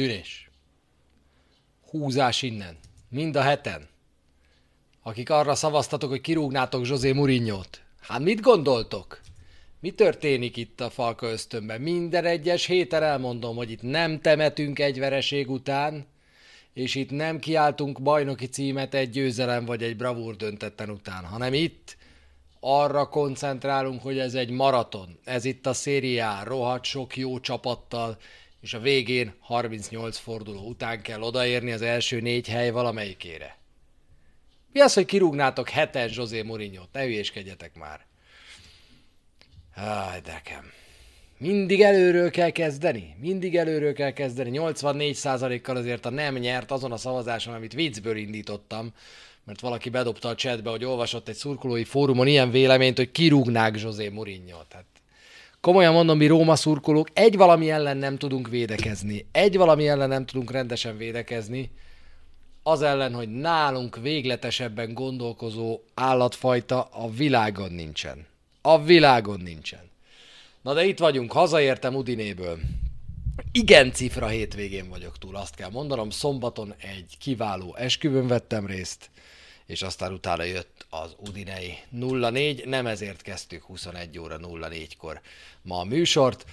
Tűnés. Húzás innen. Mind a heten. Akik arra szavaztatok, hogy kirúgnátok José Mourinho-t. Hát mit gondoltok? Mi történik itt a Falka ösztönben? Minden egyes héten elmondom, hogy itt nem temetünk egy vereség után, és itt nem kiáltunk bajnoki címet egy győzelem vagy egy bravúr döntetten után, hanem itt arra koncentrálunk, hogy ez egy maraton. Ez itt a szériá, rohadt sok jó csapattal, és a végén 38 forduló után kell odaérni az első négy hely valamelyikére. Mi az, hogy kirúgnátok hetes José Mourinho-t? Ne hülyéskedjetek már. Háj, nekem. Mindig előről kell kezdeni. Mindig előről kell kezdeni. 84%-kal azért a nem nyert azon a szavazáson, amit viccből indítottam, mert valaki bedobta a chatbe, hogy olvasott egy szurkolói fórumon ilyen véleményt, hogy kirúgnák José Mourinho-t. Tehát komolyan mondom, mi Róma szurkolók egy valami ellen nem tudunk védekezni. Egy valami ellen nem tudunk rendesen védekezni. Az ellen, hogy nálunk végletesebben gondolkozó állatfajta a világon nincsen. A világon nincsen. Na de itt vagyunk, hazaértem Udinéből. Igen cifra hétvégén vagyok túl, azt kell mondanom. Szombaton egy kiváló esküvőn vettem részt, és aztán utána jött az Udinei 04. Nem ezért kezdtük 21 óra 04-kor ma a műsort,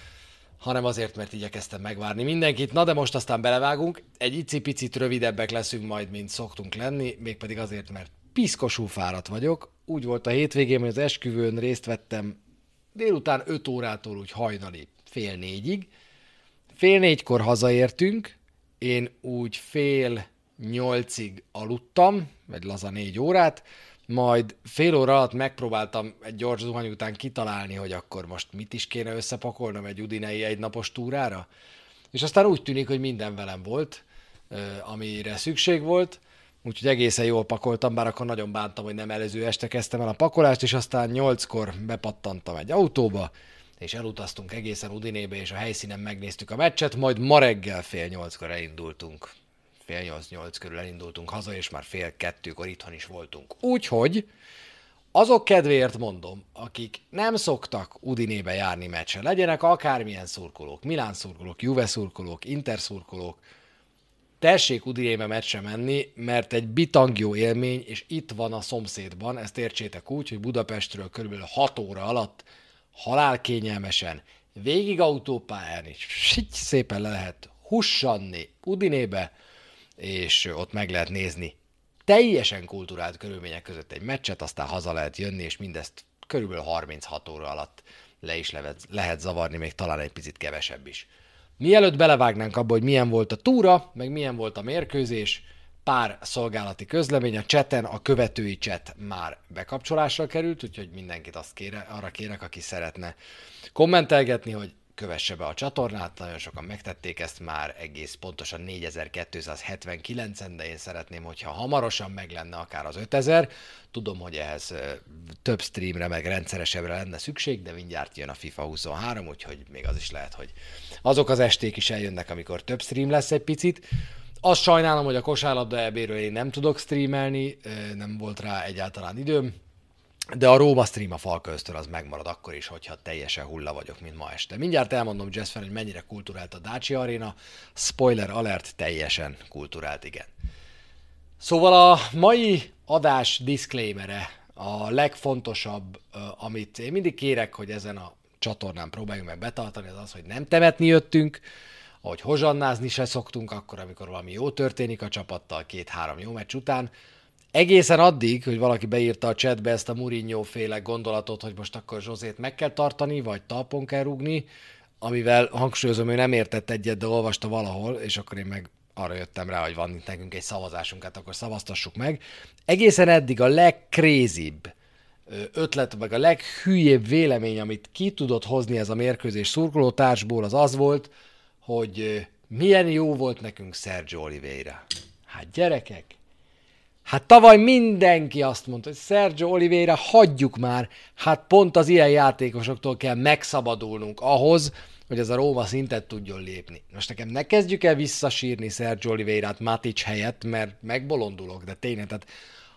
hanem azért, mert igyekeztem megvárni mindenkit. Na de most aztán belevágunk, egy icipicit rövidebbek leszünk majd, mint szoktunk lenni, mégpedig azért, mert piszkosú fáradt vagyok. Úgy volt a hétvégén, hogy az esküvőn részt vettem délután 5 órától úgy hajnali fél négyig. Fél négykor hazaértünk, én úgy fél nyolcig aludtam, vagy laza négy órát, majd fél óra alatt megpróbáltam egy gyors zuhany után kitalálni, hogy akkor most mit is kéne összepakolnom egy udinei egynapos túrára. És aztán úgy tűnik, hogy minden velem volt, amire szükség volt, úgyhogy egészen jól pakoltam, bár akkor nagyon bántam, hogy nem előző este kezdtem el a pakolást, és aztán nyolckor bepattantam egy autóba, és elutaztunk egészen Udinébe, és a helyszínen megnéztük a meccset, majd ma reggel fél nyolckor elindultunk. Fél nyolc-nyolc körül elindultunk haza, és már fél kettőkor itthon is voltunk. Úgyhogy azok kedvéért mondom, akik nem szoktak Udinébe járni meccsen, legyenek akármilyen szurkolók, Milán szurkolók, Juve szurkolók, Inter szurkolók, tessék Udinébe meccse menni, mert egy bitangjó élmény, és itt van a szomszédban, ezt értsétek úgy, hogy Budapestről körülbelül 6 óra alatt halálkényelmesen, végig autópályán, és szépen le lehet hussanni Udinébe, és ott meg lehet nézni teljesen kulturált körülmények között egy meccset, aztán haza lehet jönni, és mindezt körülbelül 36 óra alatt le is lehet, lehet zavarni, még talán egy picit kevesebb is. Mielőtt belevágnánk abba, hogy milyen volt a túra, meg milyen volt a mérkőzés, pár szolgálati közlemény, a cseten a követői cset már bekapcsolásra került, úgyhogy mindenkit azt kére, arra kérek, aki szeretne kommentelgetni, hogy kövesse be a csatornát, nagyon sokan megtették ezt már egész pontosan 4279-en, de én szeretném, hogyha hamarosan meg lenne akár az 5000. Tudom, hogy ehhez több streamre, meg rendszeresebbre lenne szükség, de mindjárt jön a FIFA 23, úgyhogy még az is lehet, hogy azok az esték is eljönnek, amikor több stream lesz egy picit. Azt sajnálom, hogy a kosárlabda ebéről én nem tudok streamelni, nem volt rá egyáltalán időm, de a Róma stream a Falka Ösztön az megmarad akkor is, hogyha teljesen hulla vagyok, mint ma este. Mindjárt elmondom Jessfen, hogy mennyire kulturált a Dacia Arena. Spoiler alert, teljesen kulturált, igen. Szóval a mai adás disclaimere, a legfontosabb, amit én mindig kérek, hogy ezen a csatornán próbáljunk meg betartani, az az, hogy nem temetni jöttünk, ahogy hozsannázni se szoktunk, akkor, amikor valami jó történik a csapattal két-három jó meccs után, Egészen addig, hogy valaki beírta a chatbe ezt a Mourinho féle gondolatot, hogy most akkor Zsozét meg kell tartani, vagy talpon kell rúgni, amivel hangsúlyozom, ő nem értett egyet, de olvasta valahol, és akkor én meg arra jöttem rá, hogy van itt nekünk egy szavazásunk, hát akkor szavaztassuk meg. Egészen eddig a legkrézibb ötlet, meg a leghülyébb vélemény, amit ki tudott hozni ez a mérkőzés szurkolótársból, az az volt, hogy milyen jó volt nekünk Sergio Oliveira. Hát gyerekek, Hát tavaly mindenki azt mondta, hogy Sergio Oliveira hagyjuk már, hát pont az ilyen játékosoktól kell megszabadulnunk ahhoz, hogy ez a Róma szintet tudjon lépni. Most nekem ne kezdjük el visszasírni Sergio Oliveirát Matic helyett, mert megbolondulok, de tényleg, tehát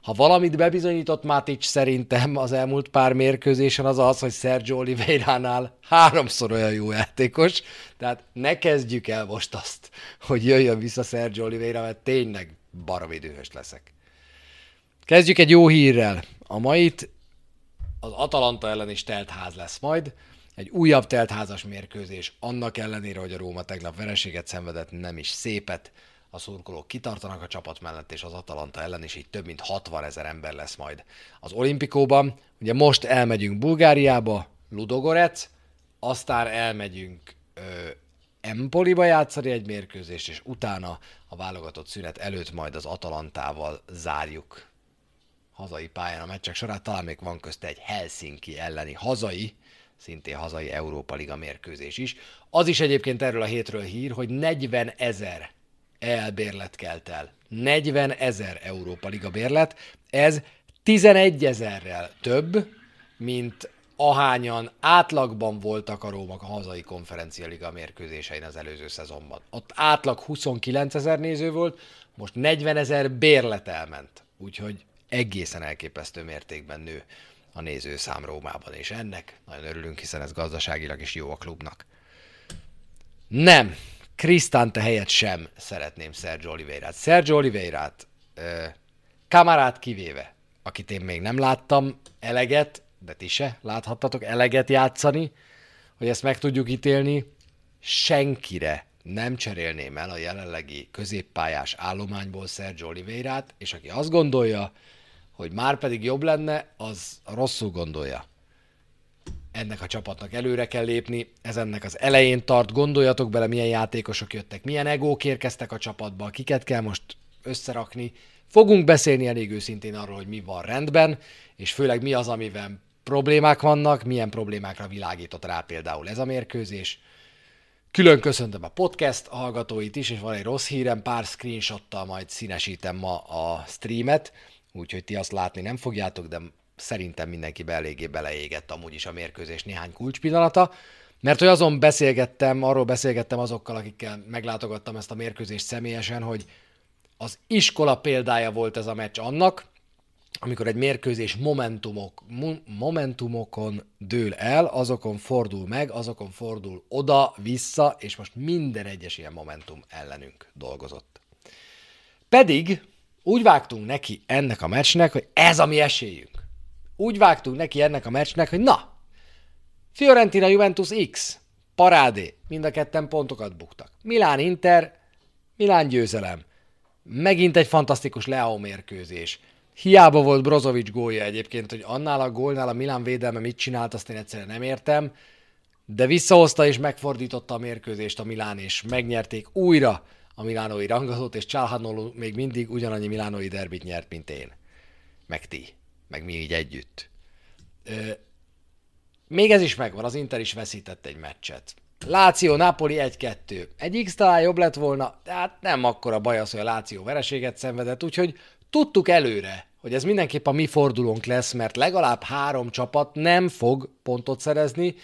Ha valamit bebizonyított Mátics szerintem az elmúlt pár mérkőzésen az az, hogy Sergio Oliveira-nál háromszor olyan jó játékos, tehát ne kezdjük el most azt, hogy jöjjön vissza Sergio Oliveira, mert tényleg baromi dühös leszek. Kezdjük egy jó hírrel. A mait az Atalanta ellen is telt ház lesz majd. Egy újabb teltházas mérkőzés, annak ellenére, hogy a Róma tegnap vereséget szenvedett, nem is szépet. A szurkolók kitartanak a csapat mellett, és az Atalanta ellen is így több mint 60 ezer ember lesz majd az olimpikóban. Ugye most elmegyünk Bulgáriába, Ludogorec, aztán elmegyünk ö, Empoliba játszani egy mérkőzést, és utána a válogatott szünet előtt majd az Atalantával zárjuk hazai pályán a meccsek során. Talán még van közte egy Helsinki elleni hazai, szintén hazai Európa Liga mérkőzés is. Az is egyébként erről a hétről hír, hogy 40 ezer elbérlet kelt el. 40 ezer Európa Liga bérlet. Ez 11 ezerrel több, mint ahányan átlagban voltak a Rómak a hazai konferencia liga mérkőzésein az előző szezonban. Ott átlag 29 ezer néző volt, most 40 ezer bérlet elment. Úgyhogy egészen elképesztő mértékben nő a nézőszám Rómában, és ennek nagyon örülünk, hiszen ez gazdaságilag is jó a klubnak. Nem, Krisztánte helyett sem szeretném Sergio Oliveirát. Sergio Oliveirát, kamarát kivéve, akit én még nem láttam eleget, de ti se láthattatok eleget játszani, hogy ezt meg tudjuk ítélni, senkire nem cserélném el a jelenlegi középpályás állományból Sergio Oliveirát, és aki azt gondolja, hogy már pedig jobb lenne, az rosszul gondolja. Ennek a csapatnak előre kell lépni, ez ennek az elején tart, gondoljatok bele, milyen játékosok jöttek, milyen egók érkeztek a csapatba, kiket kell most összerakni. Fogunk beszélni elég őszintén arról, hogy mi van rendben, és főleg mi az, amivel problémák vannak, milyen problémákra világított rá például ez a mérkőzés. Külön köszöntöm a podcast hallgatóit is, és van egy rossz hírem, pár screenshottal majd színesítem ma a streamet, úgyhogy ti azt látni nem fogjátok, de szerintem mindenki eléggé beleégett amúgy is a mérkőzés néhány kulcspillanata, mert hogy azon beszélgettem, arról beszélgettem azokkal, akikkel meglátogattam ezt a mérkőzést személyesen, hogy az iskola példája volt ez a meccs annak, amikor egy mérkőzés momentumok, momentumokon dől el, azokon fordul meg, azokon fordul oda, vissza, és most minden egyes ilyen momentum ellenünk dolgozott. Pedig úgy vágtunk neki ennek a meccsnek, hogy ez a mi esélyünk. Úgy vágtunk neki ennek a meccsnek, hogy na, Fiorentina Juventus X, parádé, mind a ketten pontokat buktak. Milán Inter, Milán győzelem. Megint egy fantasztikus Leao mérkőzés. Hiába volt Brozovic gólja egyébként, hogy annál a gólnál a Milán védelme mit csinált, azt én egyszerűen nem értem, de visszahozta és megfordította a mérkőzést a Milán, és megnyerték újra a milánói rangadót, és Csalhanoló még mindig ugyanannyi milánói derbit nyert, mint én. Meg ti. Meg mi így együtt. Ö, még ez is megvan, az Inter is veszített egy meccset. Láció, Napoli 1-2. Egy X talán jobb lett volna, tehát nem akkora baj az, hogy a Láció vereséget szenvedett, úgyhogy tudtuk előre, hogy ez mindenképp a mi fordulónk lesz, mert legalább három csapat nem fog pontot szerezni,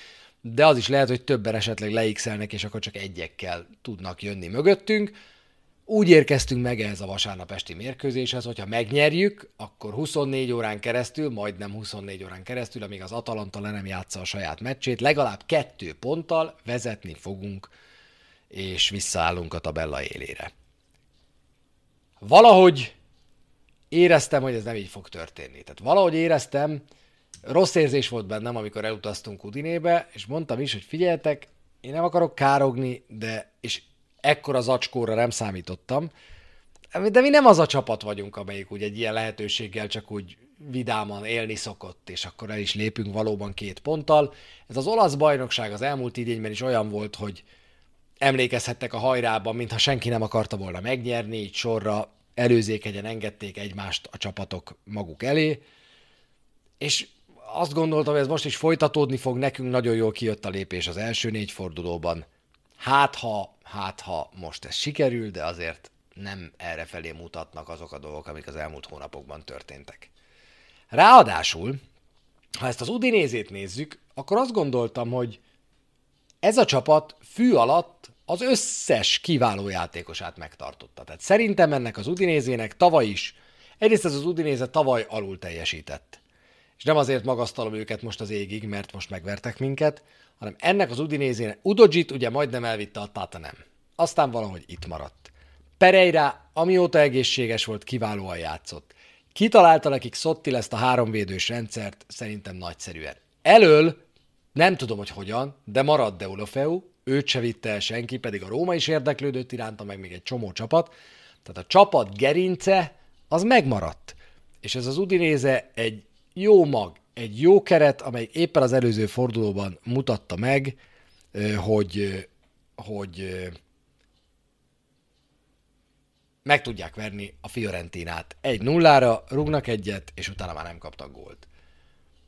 de az is lehet, hogy többen esetleg leixelnek, és akkor csak egyekkel tudnak jönni mögöttünk. Úgy érkeztünk meg ehhez a vasárnap esti mérkőzéshez, hogyha megnyerjük, akkor 24 órán keresztül, majdnem 24 órán keresztül, amíg az Atalanta le nem játsza a saját meccsét, legalább kettő ponttal vezetni fogunk, és visszaállunk a tabella élére. Valahogy éreztem, hogy ez nem így fog történni. Tehát valahogy éreztem, rossz érzés volt bennem, amikor elutaztunk Udinébe, és mondtam is, hogy figyeljetek, én nem akarok károgni, de, és ekkora zacskóra nem számítottam, de mi nem az a csapat vagyunk, amelyik úgy egy ilyen lehetőséggel csak úgy vidáman élni szokott, és akkor el is lépünk valóban két ponttal. Ez az olasz bajnokság az elmúlt idényben is olyan volt, hogy emlékezhettek a hajrában, mintha senki nem akarta volna megnyerni, így sorra előzékenyen engedték egymást a csapatok maguk elé, és azt gondoltam, hogy ez most is folytatódni fog, nekünk nagyon jól kijött a lépés az első négy fordulóban. Hát ha, hát ha most ez sikerül, de azért nem erre felé mutatnak azok a dolgok, amik az elmúlt hónapokban történtek. Ráadásul, ha ezt az Udinézét nézzük, akkor azt gondoltam, hogy ez a csapat fű alatt az összes kiváló játékosát megtartotta. Tehát szerintem ennek az Udinézének tavaly is Egyrészt ez az Udinéze tavaly alul teljesített. És nem azért magasztalom őket most az égig, mert most megvertek minket, hanem ennek az Udinézének, Udogit ugye majdnem elvitte a Tatanem. Aztán valahogy itt maradt. Pereira, amióta egészséges volt, kiválóan játszott. Kitalálta nekik Szotti ezt a háromvédős rendszert, szerintem nagyszerűen. Elől, nem tudom, hogy hogyan, de maradt Deulofeu, őt se vitte el senki, pedig a Róma is érdeklődött iránta, meg még egy csomó csapat. Tehát a csapat gerince az megmaradt. És ez az Udinéze egy jó mag, egy jó keret, amely éppen az előző fordulóban mutatta meg, hogy, hogy meg tudják verni a Fiorentinát. Egy nullára rúgnak egyet, és utána már nem kaptak gólt.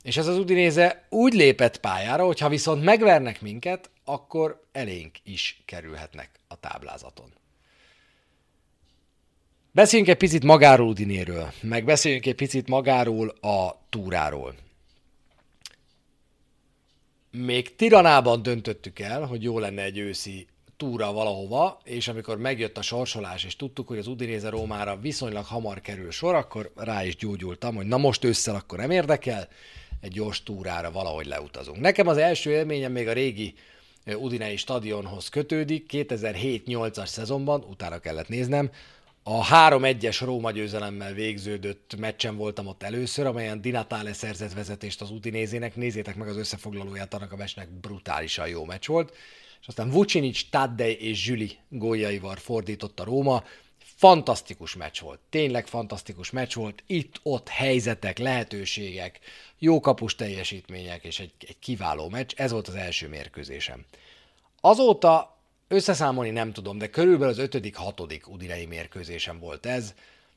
És ez az Udinéze úgy lépett pályára, hogy ha viszont megvernek minket, akkor elénk is kerülhetnek a táblázaton. Beszéljünk egy picit magáról Udinéről, meg beszéljünk egy picit magáról a túráról. Még Tiranában döntöttük el, hogy jó lenne egy őszi túra valahova, és amikor megjött a sorsolás, és tudtuk, hogy az Udinéze Rómára viszonylag hamar kerül sor, akkor rá is gyógyultam, hogy na most ősszel akkor nem érdekel, egy gyors túrára valahogy leutazunk. Nekem az első élményem még a régi Udinei stadionhoz kötődik, 2007-8-as szezonban, utána kellett néznem, a 3-1-es Róma győzelemmel végződött meccsen voltam ott először, amelyen Dinatale szerzett vezetést az Udinézének. Nézzétek meg az összefoglalóját annak a meccsnek, brutálisan jó meccs volt. És aztán Vucinic, Taddei és Zsüli góljaival fordított a Róma. Fantasztikus meccs volt, tényleg fantasztikus meccs volt. Itt-ott helyzetek, lehetőségek, jó kapus teljesítmények és egy, egy kiváló meccs. Ez volt az első mérkőzésem. Azóta Összeszámolni nem tudom, de körülbelül az ötödik, hatodik udinei mérkőzésem volt ez.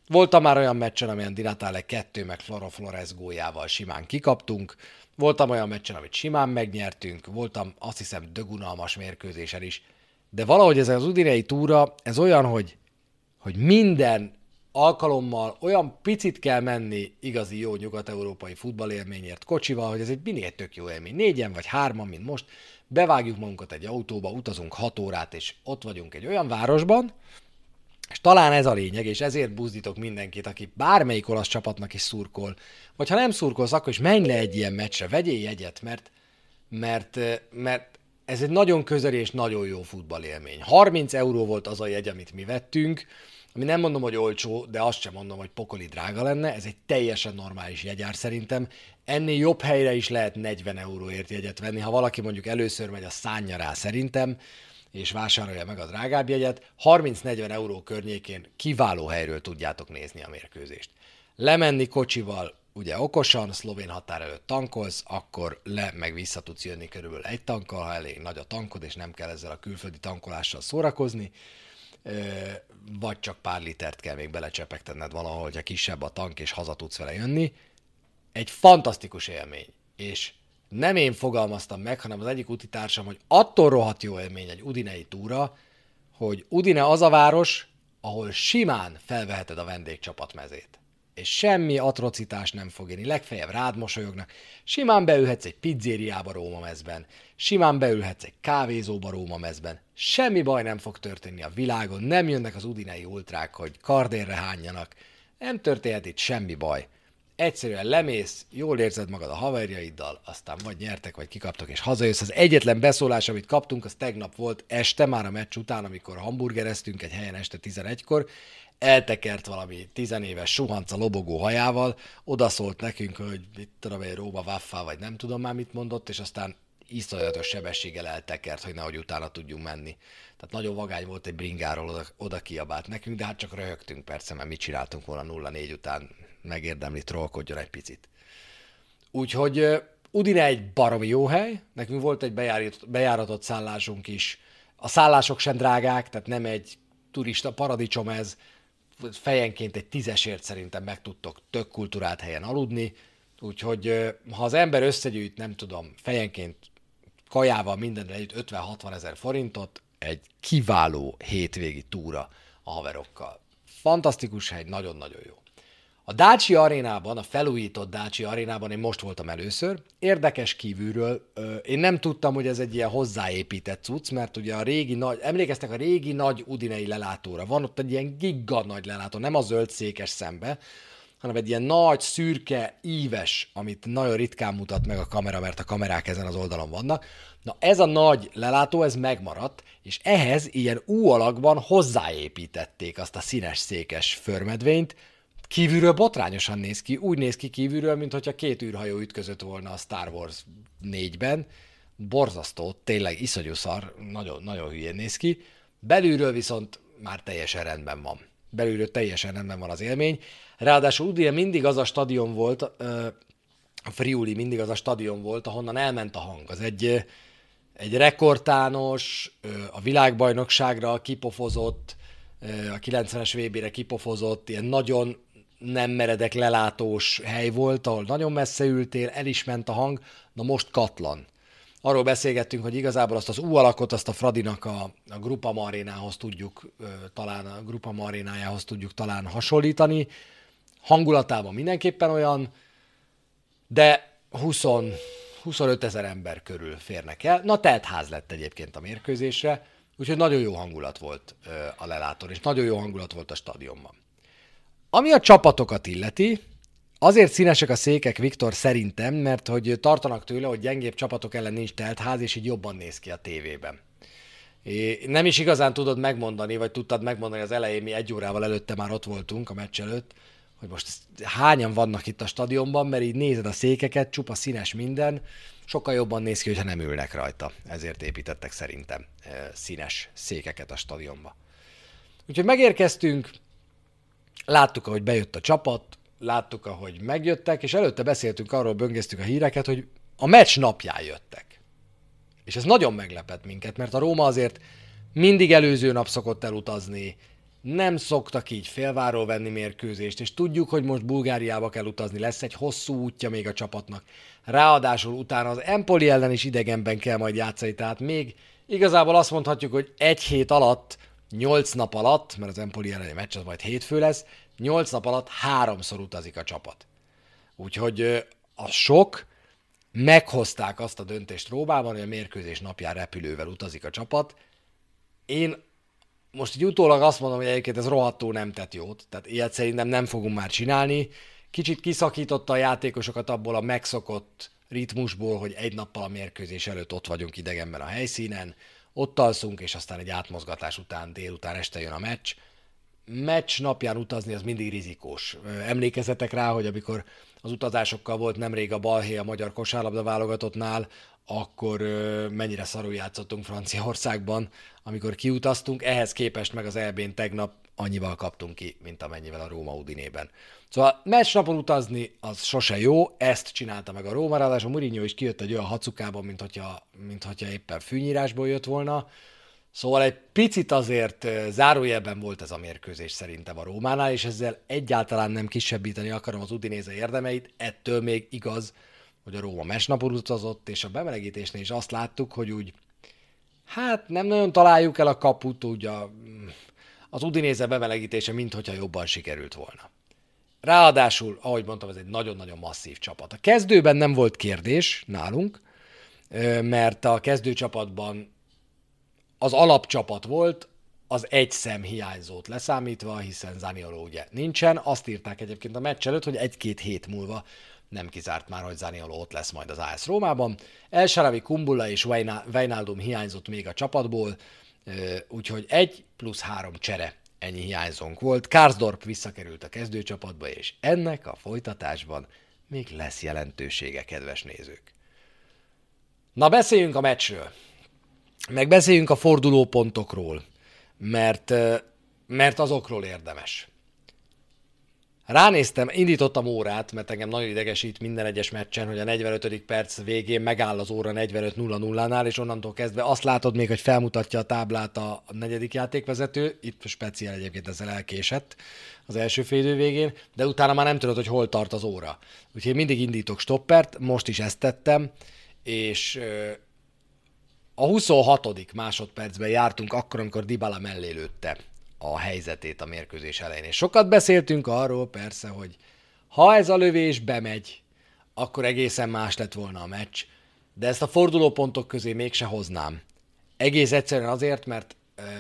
Voltam már olyan meccsen, amelyen Dinatale 2 meg Flora Flores góljával simán kikaptunk. Voltam olyan meccsen, amit simán megnyertünk. Voltam azt hiszem dögunalmas mérkőzésen is. De valahogy ez az udinei túra, ez olyan, hogy, hogy minden alkalommal olyan picit kell menni igazi jó nyugat-európai futballélményért kocsival, hogy ez egy minél tök jó élmény. Négyen vagy hárman, mint most, bevágjuk magunkat egy autóba, utazunk hat órát, és ott vagyunk egy olyan városban, és talán ez a lényeg, és ezért buzdítok mindenkit, aki bármelyik olasz csapatnak is szurkol, vagy ha nem szurkolsz, akkor is menj le egy ilyen meccsre, vegyél jegyet, mert, mert, mert ez egy nagyon közeli és nagyon jó futballélmény. 30 euró volt az a jegy, amit mi vettünk, ami nem mondom, hogy olcsó, de azt sem mondom, hogy pokoli drága lenne, ez egy teljesen normális jegyár szerintem. Ennél jobb helyre is lehet 40 euróért jegyet venni, ha valaki mondjuk először megy, a szánja rá szerintem, és vásárolja meg a drágább jegyet, 30-40 euró környékén kiváló helyről tudjátok nézni a mérkőzést. Lemenni kocsival, ugye okosan, szlovén határ előtt tankolsz, akkor le meg vissza tudsz jönni körülbelül egy tankkal, ha elég nagy a tankod, és nem kell ezzel a külföldi tankolással szórakozni vagy csak pár litert kell még belecsepegtenned valahol, hogy a kisebb a tank, és haza tudsz vele jönni. Egy fantasztikus élmény, és nem én fogalmaztam meg, hanem az egyik utitársam, hogy attól rohadt jó élmény egy udinei túra, hogy Udine az a város, ahol simán felveheted a vendégcsapat mezét. És semmi atrocitás nem fog érni, legfeljebb rád mosolyognak, simán beülhetsz egy pizzériába Róma mezben, simán beülhetsz egy kávézóba Róma mezben, semmi baj nem fog történni a világon, nem jönnek az udinei ultrák, hogy kardérre hányjanak, nem történhet itt semmi baj. Egyszerűen lemész, jól érzed magad a haverjaiddal, aztán vagy nyertek, vagy kikaptok, és hazajössz. Az egyetlen beszólás, amit kaptunk, az tegnap volt este, már a meccs után, amikor hamburgereztünk egy helyen este 11-kor, eltekert valami tizenéves suhanca lobogó hajával, odaszólt nekünk, hogy mit tudom én, Róma Waffa, vagy nem tudom már mit mondott, és aztán iszonyatos sebességgel eltekert, hogy nehogy utána tudjunk menni. Tehát nagyon vagány volt egy bringáról, oda, oda kiabált nekünk, de hát csak röhögtünk persze, mert mit csináltunk volna 0-4 után, megérdemli trollkodjon egy picit. Úgyhogy Udine egy baromi jó hely, nekünk volt egy bejáratott, bejáratott szállásunk is. A szállások sem drágák, tehát nem egy turista paradicsom ez, fejenként egy tízesért szerintem meg tudtok tök kultúrát helyen aludni, úgyhogy ha az ember összegyűjt, nem tudom, fejenként kajával mindenre együtt 50-60 ezer forintot, egy kiváló hétvégi túra a haverokkal. Fantasztikus hely, nagyon-nagyon jó. A Dácsi arénában, a felújított Dácsi arénában én most voltam először. Érdekes kívülről, én nem tudtam, hogy ez egy ilyen hozzáépített cucc, mert ugye a régi nagy, emlékeztek a régi nagy udinei lelátóra, van ott egy ilyen giga nagy lelátó, nem a zöld székes szembe, hanem egy ilyen nagy, szürke, íves, amit nagyon ritkán mutat meg a kamera, mert a kamerák ezen az oldalon vannak. Na ez a nagy lelátó, ez megmaradt, és ehhez ilyen U alakban hozzáépítették azt a színes székes förmedvényt, kívülről botrányosan néz ki, úgy néz ki kívülről, mintha két űrhajó ütközött volna a Star Wars 4-ben. Borzasztó, tényleg iszonyú szar, nagyon, nagyon hülyén néz ki. Belülről viszont már teljesen rendben van. Belülről teljesen rendben van az élmény. Ráadásul ugye mindig az a stadion volt, a Friuli mindig az a stadion volt, ahonnan elment a hang. Az egy, egy rekordtános, a világbajnokságra kipofozott, a 90-es VB-re kipofozott, ilyen nagyon nem meredek lelátós hely volt, ahol nagyon messze ültél, el is ment a hang, na most katlan. Arról beszélgettünk, hogy igazából azt az U alakot, azt a Fradinak a, a Grupa Marénához tudjuk talán, a Grupa Marénájához tudjuk talán hasonlítani. Hangulatában mindenképpen olyan, de 20, 25 ezer ember körül férnek el. Na, telt ház lett egyébként a mérkőzésre, úgyhogy nagyon jó hangulat volt a lelátor, és nagyon jó hangulat volt a stadionban. Ami a csapatokat illeti, azért színesek a székek, Viktor, szerintem, mert hogy tartanak tőle, hogy gyengébb csapatok ellen nincs teltház, és így jobban néz ki a tévében. É, nem is igazán tudod megmondani, vagy tudtad megmondani az elején, mi egy órával előtte már ott voltunk a meccs előtt, hogy most hányan vannak itt a stadionban, mert így nézed a székeket, csupa színes minden, sokkal jobban néz ki, hogyha nem ülnek rajta. Ezért építettek szerintem színes székeket a stadionba. Úgyhogy megérkeztünk, láttuk, ahogy bejött a csapat, láttuk, ahogy megjöttek, és előtte beszéltünk arról, böngésztük a híreket, hogy a meccs napján jöttek. És ez nagyon meglepett minket, mert a Róma azért mindig előző nap szokott elutazni, nem szoktak így félváról venni mérkőzést, és tudjuk, hogy most Bulgáriába kell utazni, lesz egy hosszú útja még a csapatnak. Ráadásul utána az Empoli ellen is idegenben kell majd játszani, tehát még igazából azt mondhatjuk, hogy egy hét alatt, nyolc nap alatt, mert az Empoli elleni meccs az majd hétfő lesz, nyolc nap alatt háromszor utazik a csapat. Úgyhogy a sok, meghozták azt a döntést Rómában, hogy a mérkőzés napján repülővel utazik a csapat. Én most így utólag azt mondom, hogy egyébként ez rohadtó nem tett jót, tehát ilyet szerintem nem fogunk már csinálni. Kicsit kiszakította a játékosokat abból a megszokott ritmusból, hogy egy nappal a mérkőzés előtt ott vagyunk idegenben a helyszínen, ott alszunk, és aztán egy átmozgatás után, délután este jön a meccs. Meccs napján utazni az mindig rizikós. Emlékezetek rá, hogy amikor az utazásokkal volt nemrég a balhé a magyar kosárlabda válogatottnál, akkor mennyire szarul játszottunk Franciaországban, amikor kiutaztunk, ehhez képest meg az EB-n tegnap annyival kaptunk ki, mint amennyivel a Róma Udinében. Szóval meccs napon utazni az sose jó, ezt csinálta meg a Róma, ráadásul Mourinho is kijött egy olyan hacukában, mint hogyha, mint hogyha éppen fűnyírásból jött volna, Szóval egy picit azért zárójelben volt ez a mérkőzés szerintem a Rómánál, és ezzel egyáltalán nem kisebbíteni akarom az Udinéze érdemeit, ettől még igaz, hogy a Róma mesnapon utazott, és a bemelegítésnél is azt láttuk, hogy úgy, hát nem nagyon találjuk el a kaput, úgy a, az Udinéze bemelegítése, mintha jobban sikerült volna. Ráadásul, ahogy mondtam, ez egy nagyon-nagyon masszív csapat. A kezdőben nem volt kérdés nálunk, mert a kezdőcsapatban az alapcsapat volt, az egy szem hiányzót leszámítva, hiszen Zanioló ugye nincsen. Azt írták egyébként a meccs előtt, hogy egy-két hét múlva nem kizárt már, hogy Zanioló ott lesz majd az AS Rómában. El Sharavi, Kumbula és Wijnaldum hiányzott még a csapatból, úgyhogy egy plusz három csere ennyi hiányzónk volt. Karsdorp visszakerült a kezdőcsapatba, és ennek a folytatásban még lesz jelentősége, kedves nézők. Na beszéljünk a meccsről. Meg beszéljünk a fordulópontokról, mert, mert azokról érdemes. Ránéztem, indítottam órát, mert engem nagyon idegesít minden egyes meccsen, hogy a 45. perc végén megáll az óra 45-0-0-nál, és onnantól kezdve azt látod még, hogy felmutatja a táblát a negyedik játékvezető, itt speciál egyébként ezzel elkésett az első félidő végén, de utána már nem tudod, hogy hol tart az óra. Úgyhogy mindig indítok stoppert, most is ezt tettem, és a 26. másodpercben jártunk akkor, amikor Dybala mellé lőtte a helyzetét a mérkőzés elején. És sokat beszéltünk arról persze, hogy ha ez a lövés bemegy, akkor egészen más lett volna a meccs, de ezt a fordulópontok közé mégse hoznám. Egész egyszerűen azért, mert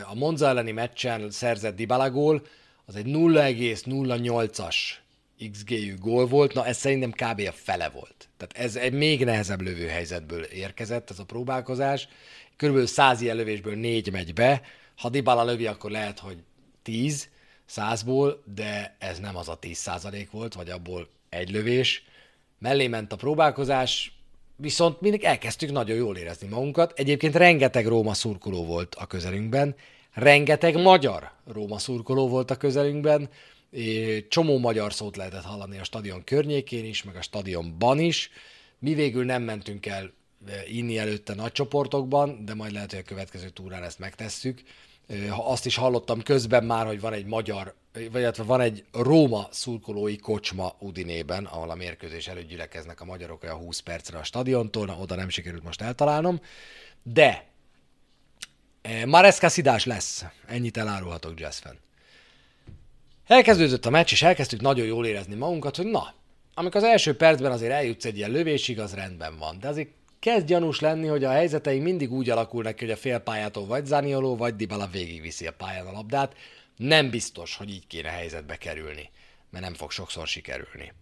a Monza elleni meccsen szerzett Dybala gól, az egy 0,08-as XG-jű gól volt, na ez szerintem kb. a fele volt. Tehát ez egy még nehezebb lövőhelyzetből érkezett ez a próbálkozás. Körülbelül 100 ilyen lövésből négy megy be. Ha Dybala lövi, akkor lehet, hogy 10 százból, de ez nem az a 10 százalék volt, vagy abból egy lövés. Mellé ment a próbálkozás, viszont mindig elkezdtük nagyon jól érezni magunkat. Egyébként rengeteg Róma szurkoló volt a közelünkben, rengeteg magyar Róma szurkoló volt a közelünkben, csomó magyar szót lehetett hallani a stadion környékén is, meg a stadionban is. Mi végül nem mentünk el eh, inni előtte nagy csoportokban, de majd lehet, hogy a következő túrán ezt megtesszük. Eh, azt is hallottam közben már, hogy van egy magyar, vagy van egy Róma szurkolói kocsma Udinében, ahol a mérkőzés előtt gyülekeznek a magyarok olyan 20 percre a stadiontól, na, oda nem sikerült most eltalálnom, de eh, Maresca szidás lesz, ennyit elárulhatok Jazz fan. Elkezdődött a meccs, és elkezdtük nagyon jól érezni magunkat, hogy na, amikor az első percben azért eljutsz egy ilyen lövésig, az rendben van. De azért kezd gyanús lenni, hogy a helyzetei mindig úgy alakulnak, hogy a félpályától vagy Zanioló, vagy Dybala végigviszi a pályán a labdát. Nem biztos, hogy így kéne helyzetbe kerülni, mert nem fog sokszor sikerülni.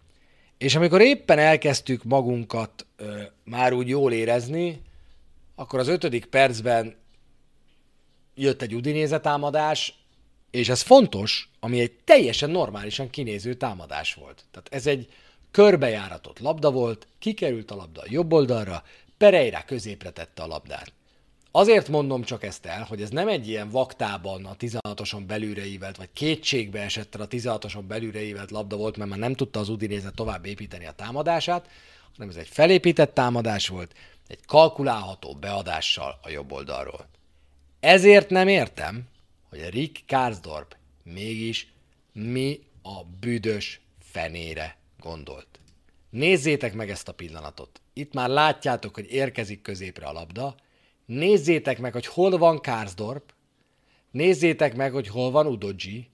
És amikor éppen elkezdtük magunkat ö, már úgy jól érezni, akkor az ötödik percben jött egy udinéze támadás, és ez fontos, ami egy teljesen normálisan kinéző támadás volt. Tehát ez egy körbejáratott labda volt, kikerült a labda a jobb oldalra, Pereira középre tette a labdát. Azért mondom csak ezt el, hogy ez nem egy ilyen vaktában a 16-oson belülre ívelt, vagy kétségbe esett a 16-oson belülre labda volt, mert már nem tudta az Udinéze tovább építeni a támadását, hanem ez egy felépített támadás volt, egy kalkulálható beadással a jobb oldalról. Ezért nem értem, hogy Rick Karsdorp mégis mi a büdös fenére gondolt. Nézzétek meg ezt a pillanatot. Itt már látjátok, hogy érkezik középre a labda. Nézzétek meg, hogy hol van Karsdorp. Nézzétek meg, hogy hol van Udoji.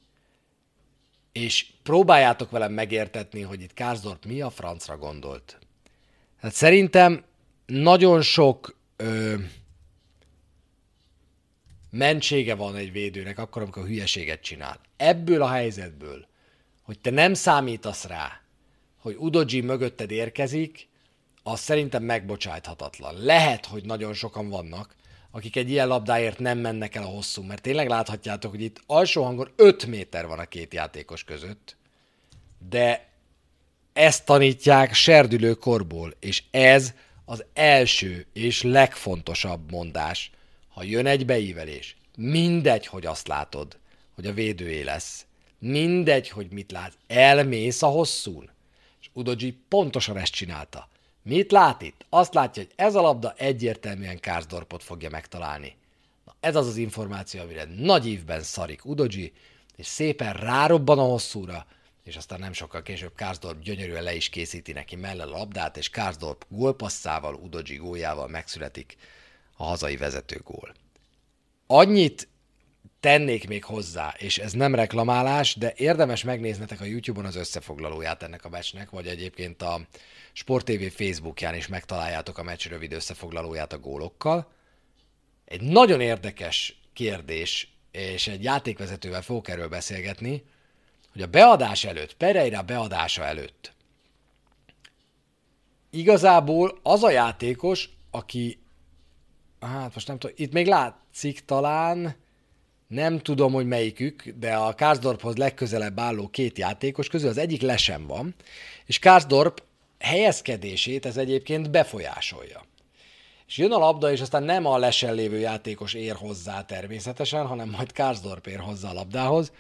És próbáljátok velem megértetni, hogy itt Karsdorp mi a francra gondolt. Hát szerintem nagyon sok ö, mentsége van egy védőnek akkor, amikor hülyeséget csinál. Ebből a helyzetből, hogy te nem számítasz rá, hogy Udoji mögötted érkezik, az szerintem megbocsájthatatlan. Lehet, hogy nagyon sokan vannak, akik egy ilyen labdáért nem mennek el a hosszú, mert tényleg láthatjátok, hogy itt alsó hangon 5 méter van a két játékos között, de ezt tanítják serdülő korból, és ez az első és legfontosabb mondás, ha jön egy beívelés, mindegy, hogy azt látod, hogy a védőé lesz. Mindegy, hogy mit lát. Elmész a hosszún. És Udoji pontosan ezt csinálta. Mit lát itt? Azt látja, hogy ez a labda egyértelműen Kárzdorpot fogja megtalálni. Na, ez az az információ, amire nagy évben szarik Udoji, és szépen rárobban a hosszúra, és aztán nem sokkal később Kárzdorp gyönyörűen le is készíti neki mellel a labdát, és Kárzdorp gólpasszával, Udoji góljával megszületik a hazai vezető gól. Annyit tennék még hozzá, és ez nem reklamálás, de érdemes megnéznetek a YouTube-on az összefoglalóját ennek a meccsnek, vagy egyébként a Sport TV Facebookján is megtaláljátok a meccs rövid összefoglalóját a gólokkal. Egy nagyon érdekes kérdés, és egy játékvezetővel fogok erről beszélgetni, hogy a beadás előtt, Pereira beadása előtt igazából az a játékos, aki hát most nem tudom, itt még látszik talán, nem tudom, hogy melyikük, de a Karsdorphoz legközelebb álló két játékos közül az egyik lesen van, és Karsdorp helyezkedését ez egyébként befolyásolja. És jön a labda, és aztán nem a lesen lévő játékos ér hozzá természetesen, hanem majd Karsdorp ér hozzá a labdához.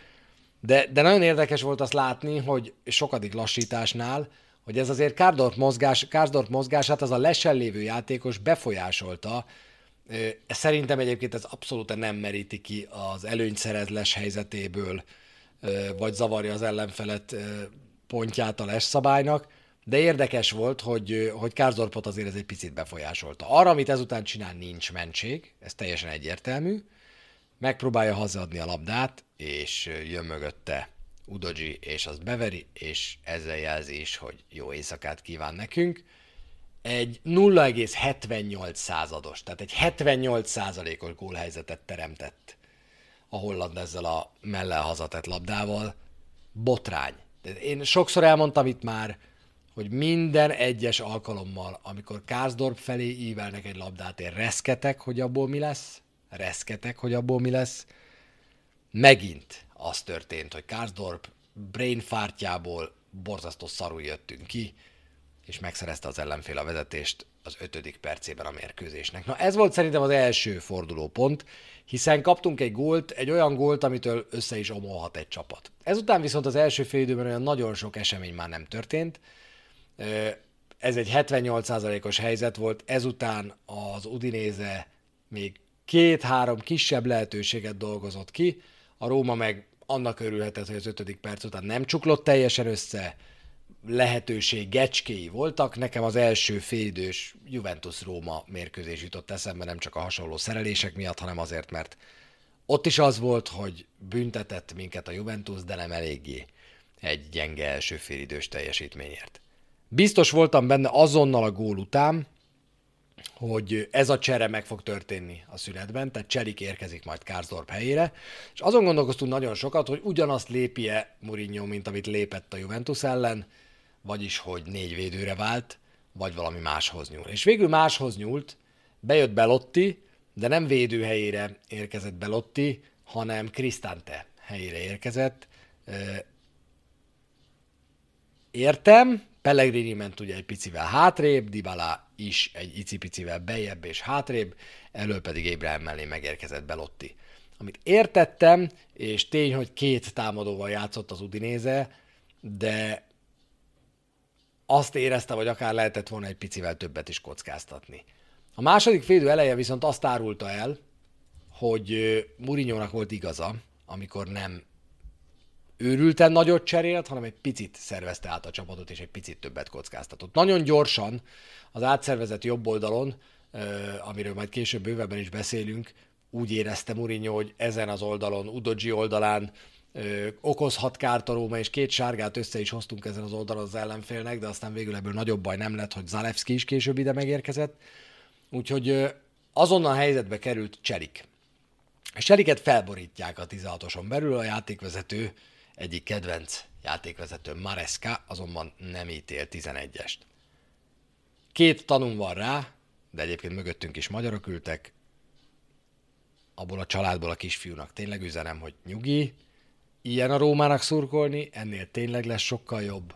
De, de nagyon érdekes volt azt látni, hogy sokadik lassításnál, hogy ez azért Karsdorp, mozgás, Karsdorp mozgását az a lesen lévő játékos befolyásolta, Szerintem egyébként ez abszolút nem meríti ki az előnyszerezles helyzetéből, vagy zavarja az ellenfelet pontját a les szabálynak, de érdekes volt, hogy, hogy Kárzorpot azért ez egy picit befolyásolta. Arra, amit ezután csinál, nincs mentség, ez teljesen egyértelmű. Megpróbálja hazadni a labdát, és jön mögötte Udoji, és azt beveri, és ezzel jelzi is, hogy jó éjszakát kíván nekünk egy 0,78 százados, tehát egy 78 százalékos gólhelyzetet teremtett a holland ezzel a mellel hazatett labdával. Botrány. Én sokszor elmondtam itt már, hogy minden egyes alkalommal, amikor Kászdorp felé ívelnek egy labdát, én reszketek, hogy abból mi lesz, reszketek, hogy abból mi lesz. Megint az történt, hogy Kászdorp brain fártjából borzasztó szarul jöttünk ki, és megszerezte az ellenfél a vezetést az ötödik percében a mérkőzésnek. Na ez volt szerintem az első fordulópont, hiszen kaptunk egy gólt, egy olyan gólt, amitől össze is omolhat egy csapat. Ezután viszont az első fél időben olyan nagyon sok esemény már nem történt. Ez egy 78%-os helyzet volt, ezután az Udinéze még két-három kisebb lehetőséget dolgozott ki, a Róma meg annak örülhetett, hogy az ötödik perc után nem csuklott teljesen össze, lehetőség gecskéi voltak. Nekem az első félidős Juventus-Róma mérkőzés jutott eszembe nem csak a hasonló szerelések miatt, hanem azért, mert ott is az volt, hogy büntetett minket a Juventus, de nem eléggé egy gyenge első félidős teljesítményért. Biztos voltam benne azonnal a gól után, hogy ez a csere meg fog történni a szünetben, tehát Cserik érkezik majd Kárzdorp helyére, és azon gondolkoztunk nagyon sokat, hogy ugyanazt lépje Mourinho, mint amit lépett a Juventus ellen, vagyis hogy négy védőre vált, vagy valami máshoz nyúl. És végül máshoz nyúlt, bejött Belotti, de nem védő helyére érkezett Belotti, hanem Cristante helyére érkezett. Értem, Pellegrini ment ugye egy picivel hátrébb, Dybala is egy icipicivel bejebb és hátrébb, elől pedig Ébrahim mellé megérkezett Belotti. Amit értettem, és tény, hogy két támadóval játszott az Udinéze, de azt érezte, hogy akár lehetett volna egy picivel többet is kockáztatni. A második félidő eleje viszont azt árulta el, hogy Murinyónak volt igaza, amikor nem őrülten nagyot cserélt, hanem egy picit szervezte át a csapatot, és egy picit többet kockáztatott. Nagyon gyorsan az átszervezett jobb oldalon, amiről majd később bővebben is beszélünk, úgy érezte Mourinho, hogy ezen az oldalon, Udogi oldalán ö, okozhat kárt a Róma, és két sárgát össze is hoztunk ezen az oldalon az ellenfélnek, de aztán végül ebből nagyobb baj nem lett, hogy Zalewski is később ide megérkezett. Úgyhogy ö, azonnal helyzetbe került Cserik. És Cseriket felborítják a 16-oson belül, a játékvezető egyik kedvenc játékvezető Maresca azonban nem ítél 11-est. Két tanum van rá, de egyébként mögöttünk is magyarok ültek. Abból a családból a kisfiúnak tényleg üzenem, hogy nyugi, ilyen a Rómának szurkolni, ennél tényleg lesz sokkal jobb.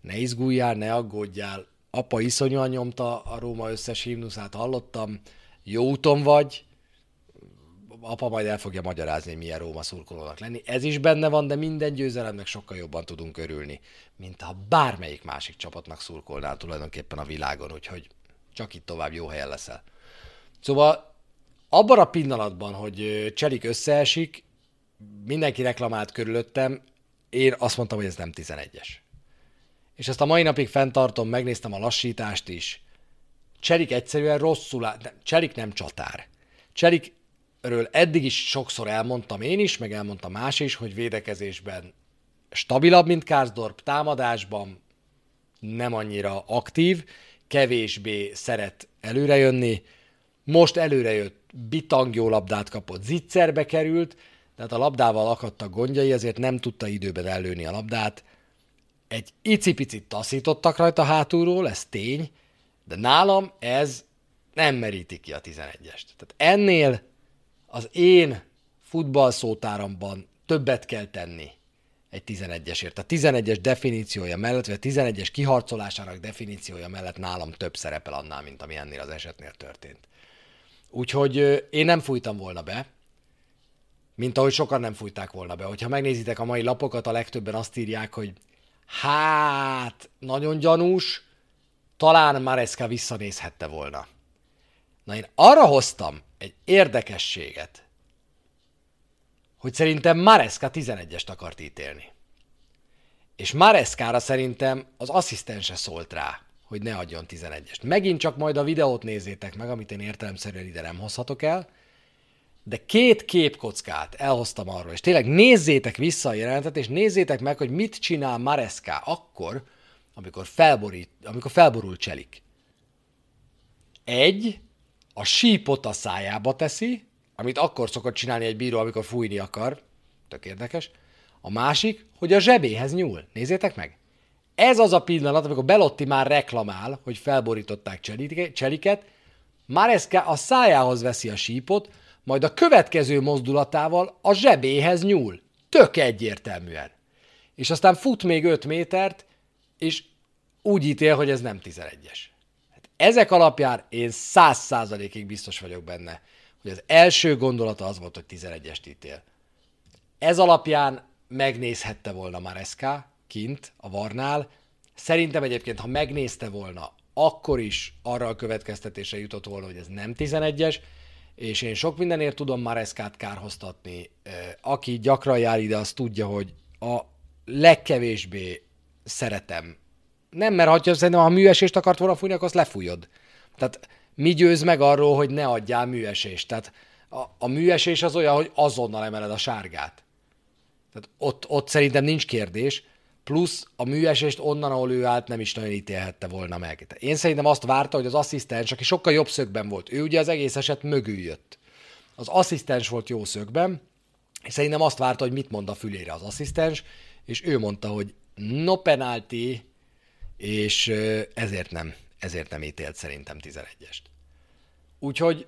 Ne izguljál, ne aggódjál. Apa iszonyúan nyomta a Róma összes himnuszát, hallottam. Jó úton vagy, apa majd el fogja magyarázni, hogy milyen Róma szurkolónak lenni. Ez is benne van, de minden győzelemnek sokkal jobban tudunk örülni, mint ha bármelyik másik csapatnak szurkolnál tulajdonképpen a világon, úgyhogy csak itt tovább jó helyen leszel. Szóval abban a pillanatban, hogy Cselik összeesik, mindenki reklamált körülöttem, én azt mondtam, hogy ez nem 11-es. És ezt a mai napig fenntartom, megnéztem a lassítást is. Cserik egyszerűen rosszul áll, Cserik nem csatár. Cserik ről eddig is sokszor elmondtam én is, meg elmondta más is, hogy védekezésben stabilabb, mint Kárzdorp, támadásban nem annyira aktív, kevésbé szeret előrejönni. Most előrejött, bitang jó labdát kapott, zicserbe került, tehát a labdával akadtak gondjai, ezért nem tudta időben előni a labdát. Egy icipicit taszítottak rajta hátulról, ez tény, de nálam ez nem meríti ki a 11-est. Tehát ennél az én futballszótáramban többet kell tenni egy 11-esért. A 11-es definíciója mellett, vagy a 11-es kiharcolásának definíciója mellett nálam több szerepel annál, mint ami ennél az esetnél történt. Úgyhogy én nem fújtam volna be, mint ahogy sokan nem fújták volna be. Hogyha megnézitek a mai lapokat, a legtöbben azt írják, hogy hát, nagyon gyanús, talán Mareska visszanézhette volna. Na én arra hoztam egy érdekességet, hogy szerintem Mareska 11-est akart ítélni. És Mareskára szerintem az asszisztense szólt rá, hogy ne adjon 11-est. Megint csak majd a videót nézzétek meg, amit én értelemszerűen ide nem hozhatok el, de két képkockát elhoztam arról, és tényleg nézzétek vissza a jelenetet, és nézzétek meg, hogy mit csinál Mareská akkor, amikor, felborít, amikor felborul Cselik. Egy, a sípot a szájába teszi, amit akkor szokott csinálni egy bíró, amikor fújni akar, tök érdekes. A másik, hogy a zsebéhez nyúl. Nézzétek meg! Ez az a pillanat, amikor Belotti már reklamál, hogy felborították cseliket, Mareska a szájához veszi a sípot, majd a következő mozdulatával a zsebéhez nyúl. Tök egyértelműen. És aztán fut még 5 métert, és úgy ítél, hogy ez nem 11-es. Hát ezek alapján én száz százalékig biztos vagyok benne, hogy az első gondolata az volt, hogy 11-est ítél. Ez alapján megnézhette volna Mareska kint a Varnál. Szerintem egyébként, ha megnézte volna, akkor is arra a következtetésre jutott volna, hogy ez nem 11-es, és én sok mindenért tudom Mareskát kárhoztatni. Aki gyakran jár ide, az tudja, hogy a legkevésbé szeretem. Nem, mert ha szerintem, ha műesést akart volna fújni, akkor azt lefújod. Tehát mi győz meg arról, hogy ne adjál műesést? Tehát a, a műesés az olyan, hogy azonnal emeled a sárgát. Tehát ott, ott szerintem nincs kérdés, plusz a műesést onnan, ahol ő állt, nem is nagyon ítélhette volna meg. Én szerintem azt várta, hogy az asszisztens, aki sokkal jobb szögben volt, ő ugye az egész eset mögül jött. Az asszisztens volt jó szögben, és szerintem azt várta, hogy mit mond a fülére az asszisztens, és ő mondta, hogy no penalty, és ezért nem, ezért nem ítélt szerintem 11-est. Úgyhogy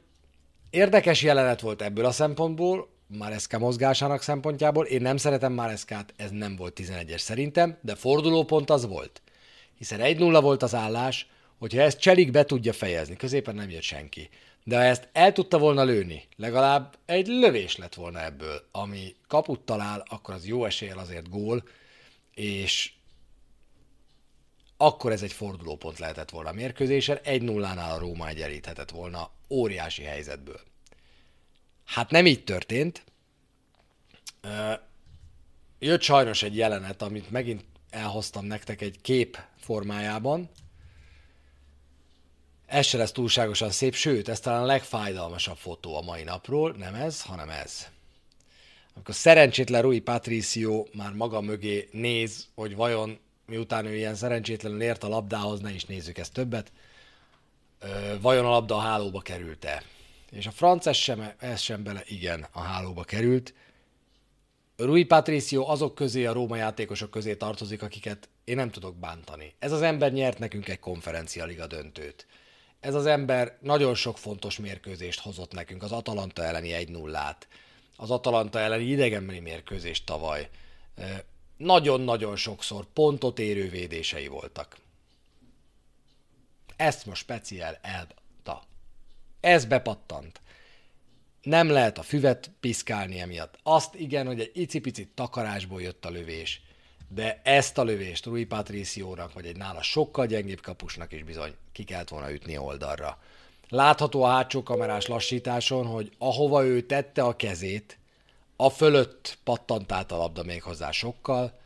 érdekes jelenet volt ebből a szempontból, Mareska mozgásának szempontjából. Én nem szeretem Mareskát, ez nem volt 11-es szerintem, de fordulópont az volt. Hiszen 1-0 volt az állás, hogyha ezt Cselik be tudja fejezni, középen nem jött senki. De ha ezt el tudta volna lőni, legalább egy lövés lett volna ebből, ami kaput talál, akkor az jó eséllyel azért gól, és akkor ez egy fordulópont lehetett volna a mérkőzésen, egy nullánál a Róma egyenlíthetett volna óriási helyzetből. Hát nem így történt. Jött sajnos egy jelenet, amit megint elhoztam nektek egy kép formájában. Ez se lesz túlságosan szép, sőt, ez talán a legfájdalmasabb fotó a mai napról. Nem ez, hanem ez. Amikor szerencsétlen Rui Patricio már maga mögé néz, hogy vajon miután ő ilyen szerencsétlenül ért a labdához, ne is nézzük ezt többet, vajon a labda a hálóba került-e? És a franc sem, ez sem bele, igen, a hálóba került. Rui Patricio azok közé, a Róma játékosok közé tartozik, akiket én nem tudok bántani. Ez az ember nyert nekünk egy konferencia liga döntőt. Ez az ember nagyon sok fontos mérkőzést hozott nekünk, az Atalanta elleni 1-0-át, az Atalanta elleni idegenbeli mérkőzést tavaly. Nagyon-nagyon sokszor pontot érő védései voltak. Ezt most speciál elbta. Ez bepattant. Nem lehet a füvet piszkálni emiatt. Azt igen, hogy egy icipicit takarásból jött a lövés, de ezt a lövést Rui Patriciónak, vagy egy nála sokkal gyengébb kapusnak is bizony ki kellett volna ütni oldalra. Látható a hátsó kamerás lassításon, hogy ahova ő tette a kezét, a fölött pattant át a labda még hozzá sokkal,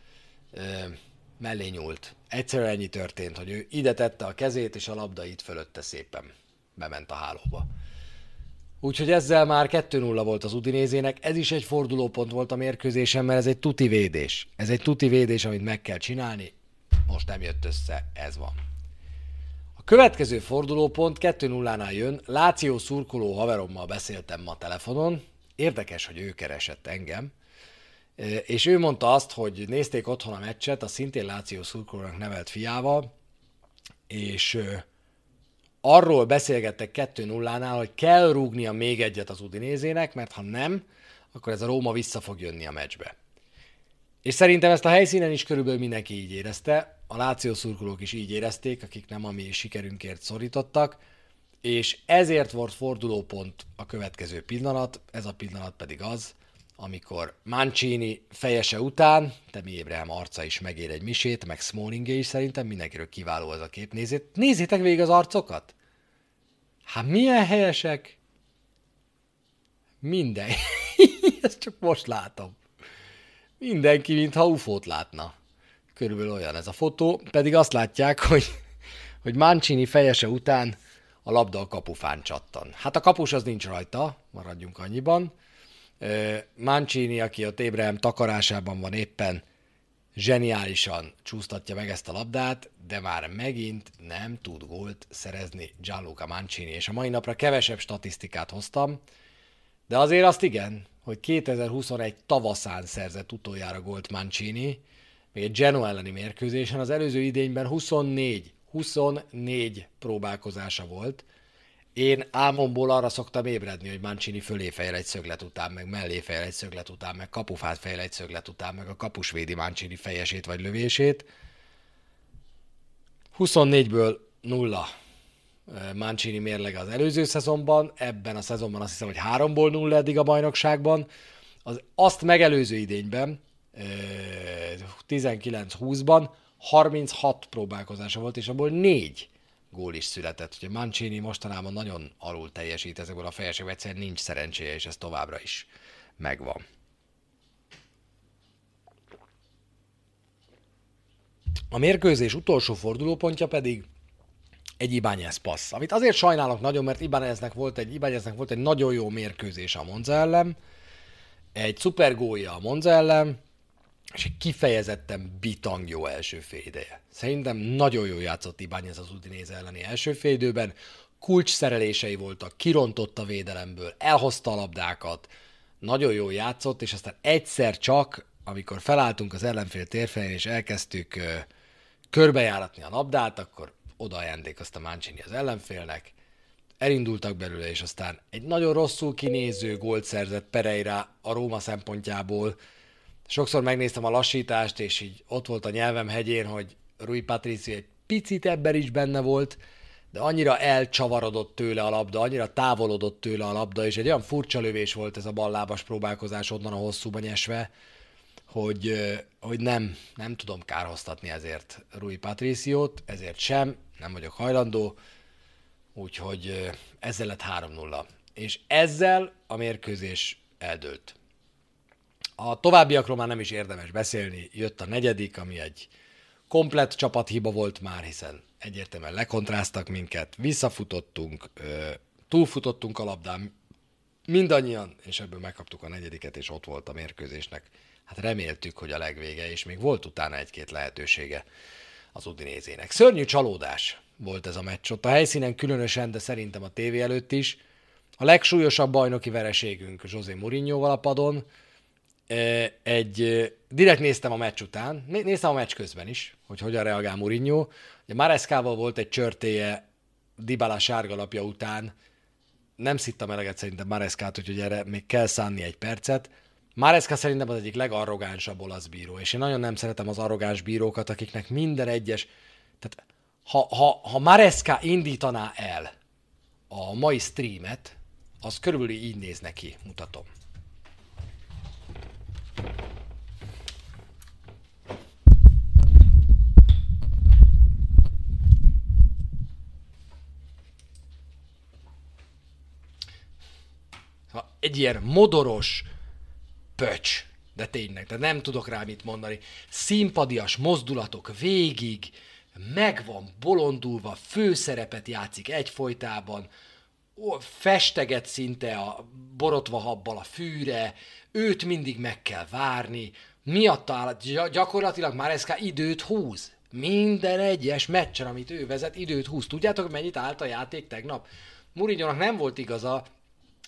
mellé nyúlt. Egyszerűen ennyi történt, hogy ő ide tette a kezét, és a labda itt fölötte szépen bement a hálóba. Úgyhogy ezzel már 2-0 volt az Udinézének, ez is egy fordulópont volt a mérkőzésen, mert ez egy tuti védés. Ez egy tuti védés, amit meg kell csinálni, most nem jött össze, ez van. A következő fordulópont 2-0-nál jön, Láció szurkoló haverommal beszéltem ma telefonon, érdekes, hogy ő keresett engem, és ő mondta azt, hogy nézték otthon a meccset a szintén Láció szurkolónak nevelt fiával, és arról beszélgettek 2-0-nál, hogy kell rúgnia még egyet az Udinézének, mert ha nem, akkor ez a Róma vissza fog jönni a meccsbe. És szerintem ezt a helyszínen is körülbelül mindenki így érezte, a Láció szurkolók is így érezték, akik nem a mi sikerünkért szorítottak, és ezért volt fordulópont a következő pillanat, ez a pillanat pedig az, amikor Mancini fejese után, mi Ébrahim arca is megér egy misét, meg Smallingé is szerintem, mindenkiről kiváló ez a kép. Nézzét, nézzétek végig az arcokat! Hát milyen helyesek! Minden. Ezt csak most látom. Mindenki, mintha ufót látna. Körülbelül olyan ez a fotó, pedig azt látják, hogy, hogy Mancini fejese után a labda a kapufán csattan. Hát a kapus az nincs rajta, maradjunk annyiban, Mancini, aki a Ébrahim takarásában van éppen, zseniálisan csúsztatja meg ezt a labdát, de már megint nem tud gólt szerezni Gianluca Mancini, és a mai napra kevesebb statisztikát hoztam, De azért azt igen, hogy 2021 tavaszán szerzett utoljára gólt Mancini, még egy Genoa elleni mérkőzésen, az előző idényben 24, 24 próbálkozása volt. Én álmomból arra szoktam ébredni, hogy Mancini fölé fejel egy szöglet után, meg mellé fejel egy szöglet után, meg kapufát fejel egy szöglet után, meg a kapus védi Mancini fejesét vagy lövését. 24-ből nulla Mancini mérleg az előző szezonban, ebben a szezonban azt hiszem, hogy háromból nulla eddig a bajnokságban. Az azt megelőző idényben, 19-20-ban 36 próbálkozása volt, és abból 4 gól is született. Ugye Mancini mostanában nagyon alul teljesít ezekből a fejesekből, egyszerűen nincs szerencséje, és ez továbbra is megvan. A mérkőzés utolsó fordulópontja pedig egy Ibányez passz, amit azért sajnálok nagyon, mert Ibányeznek volt egy, Ibányeznek volt egy nagyon jó mérkőzés a Monza ellen, egy szuper gólja a Monza ellen, és egy kifejezetten bitang jó első fél Szerintem nagyon jó játszott Ibányez az Udinéze elleni első fél kulcs szerelései voltak, kirontott a védelemből, elhozta a labdákat, nagyon jó játszott, és aztán egyszer csak, amikor felálltunk az ellenfél térfelén, és elkezdtük uh, körbejáratni a labdát, akkor oda ajándékozta Mancini az ellenfélnek, elindultak belőle, és aztán egy nagyon rosszul kinéző gólt szerzett Pereira a Róma szempontjából. Sokszor megnéztem a lassítást, és így ott volt a nyelvem hegyén, hogy Rui Patricio egy picit ebben is benne volt, de annyira elcsavarodott tőle a labda, annyira távolodott tőle a labda, és egy olyan furcsa lövés volt ez a ballábas próbálkozás onnan a hosszúban esve, hogy, hogy nem, nem tudom kárhoztatni ezért Rui Patriciót, ezért sem, nem vagyok hajlandó, úgyhogy ezzel lett 3-0. És ezzel a mérkőzés eldőlt. A továbbiakról már nem is érdemes beszélni, jött a negyedik, ami egy komplett csapathiba volt már, hiszen egyértelműen lekontráztak minket, visszafutottunk, túlfutottunk a labdán, mindannyian, és ebből megkaptuk a negyediket, és ott volt a mérkőzésnek. Hát reméltük, hogy a legvége, és még volt utána egy-két lehetősége az Udinézének. Szörnyű csalódás volt ez a meccs. Ott a helyszínen különösen, de szerintem a tévé előtt is. A legsúlyosabb bajnoki vereségünk José Mourinho a padon. Egy, direkt néztem a meccs után, néztem a meccs közben is, hogy hogyan reagál Mourinho. Ugye Mareszkával volt egy csörtéje Dybala sárgalapja után, nem szittam eleget szerintem Mareszkát, úgyhogy erre még kell szánni egy percet. Máreszka szerintem az egyik legarrogánsabb olasz bíró, és én nagyon nem szeretem az arrogáns bírókat, akiknek minden egyes... Tehát ha, ha, ha Maresca indítaná el a mai streamet, az körülbelül így néz neki, mutatom. Egy ilyen modoros, pöcs, de tényleg, de nem tudok rá mit mondani. Színpadias mozdulatok végig, meg van bolondulva, főszerepet játszik egyfolytában, festeget szinte a borotva habbal a fűre, őt mindig meg kell várni, miatta gyakorlatilag már ez időt húz. Minden egyes meccsen, amit ő vezet, időt húz. Tudjátok, mennyit állt a játék tegnap? Murinyónak nem volt igaza,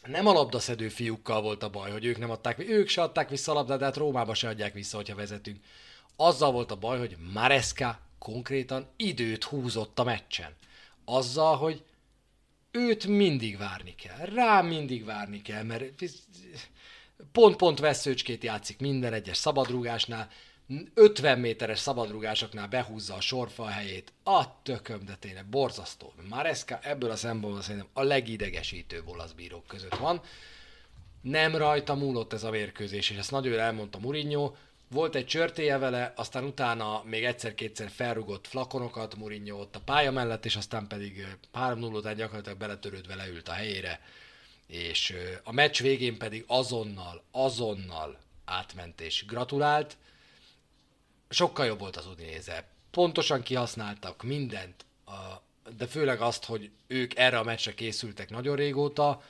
nem a labdaszedő fiúkkal volt a baj, hogy ők nem adták, ők se adták vissza a labdát, de hát Rómába se adják vissza, hogyha vezetünk. Azzal volt a baj, hogy Maresca konkrétan időt húzott a meccsen. Azzal, hogy őt mindig várni kell, rá mindig várni kell, mert pont-pont veszőcskét játszik minden egyes szabadrúgásnál, 50 méteres szabadrugásoknál behúzza a sorfa helyét, a tököm, de tényleg borzasztó. Maresca ebből a szempontból szerintem a legidegesítőbb olasz bírók között van. Nem rajta múlott ez a mérkőzés, és ezt nagyon elmondta Mourinho. Volt egy csörtéje vele, aztán utána még egyszer-kétszer felrugott flakonokat Mourinho ott a pálya mellett, és aztán pedig 3-0 után gyakorlatilag beletörődve leült a helyére, és a meccs végén pedig azonnal, azonnal átment és gratulált sokkal jobb volt az Udinéze. Pontosan kihasználtak mindent, de főleg azt, hogy ők erre a meccsre készültek nagyon régóta,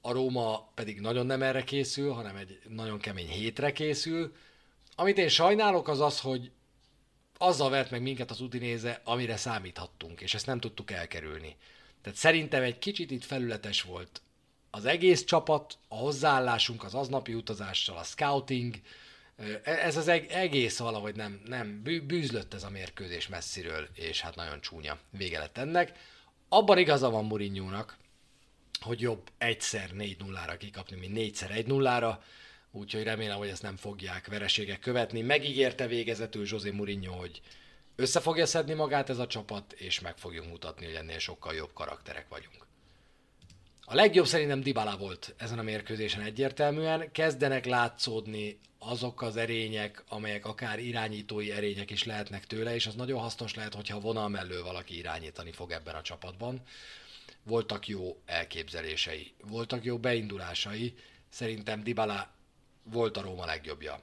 a Róma pedig nagyon nem erre készül, hanem egy nagyon kemény hétre készül. Amit én sajnálok az az, hogy azzal vert meg minket az Udinéze, amire számíthattunk, és ezt nem tudtuk elkerülni. Tehát szerintem egy kicsit itt felületes volt az egész csapat, a hozzáállásunk az aznapi utazással, a scouting, ez az egész valahogy nem, nem bűzlött ez a mérkőzés messziről, és hát nagyon csúnya vége lett ennek. Abban igaza van mourinho hogy jobb egyszer 4-0-ra kikapni, mint négyszer 1-0-ra, úgyhogy remélem, hogy ezt nem fogják vereségek követni. Megígérte végezetül José Mourinho, hogy össze fogja szedni magát ez a csapat, és meg fogjuk mutatni, hogy ennél sokkal jobb karakterek vagyunk. A legjobb szerintem Dybala volt ezen a mérkőzésen egyértelműen. Kezdenek látszódni azok az erények, amelyek akár irányítói erények is lehetnek tőle, és az nagyon hasznos lehet, hogyha vonal mellől valaki irányítani fog ebben a csapatban. Voltak jó elképzelései, voltak jó beindulásai, szerintem Dybala volt a Róma legjobbja.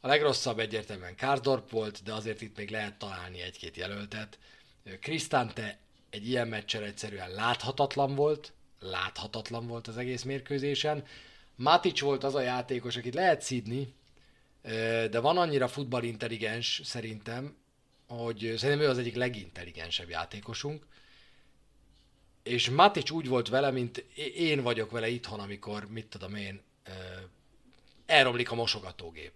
A legrosszabb egyértelműen Kárdorp volt, de azért itt még lehet találni egy-két jelöltet. Krisztánte egy ilyen meccsen egyszerűen láthatatlan volt, láthatatlan volt az egész mérkőzésen. Matic volt az a játékos, akit lehet szídni, de van annyira futballintelligens szerintem, hogy szerintem ő az egyik legintelligensebb játékosunk, és Matic úgy volt vele, mint én vagyok vele itthon, amikor, mit tudom én, elromlik a mosogatógép.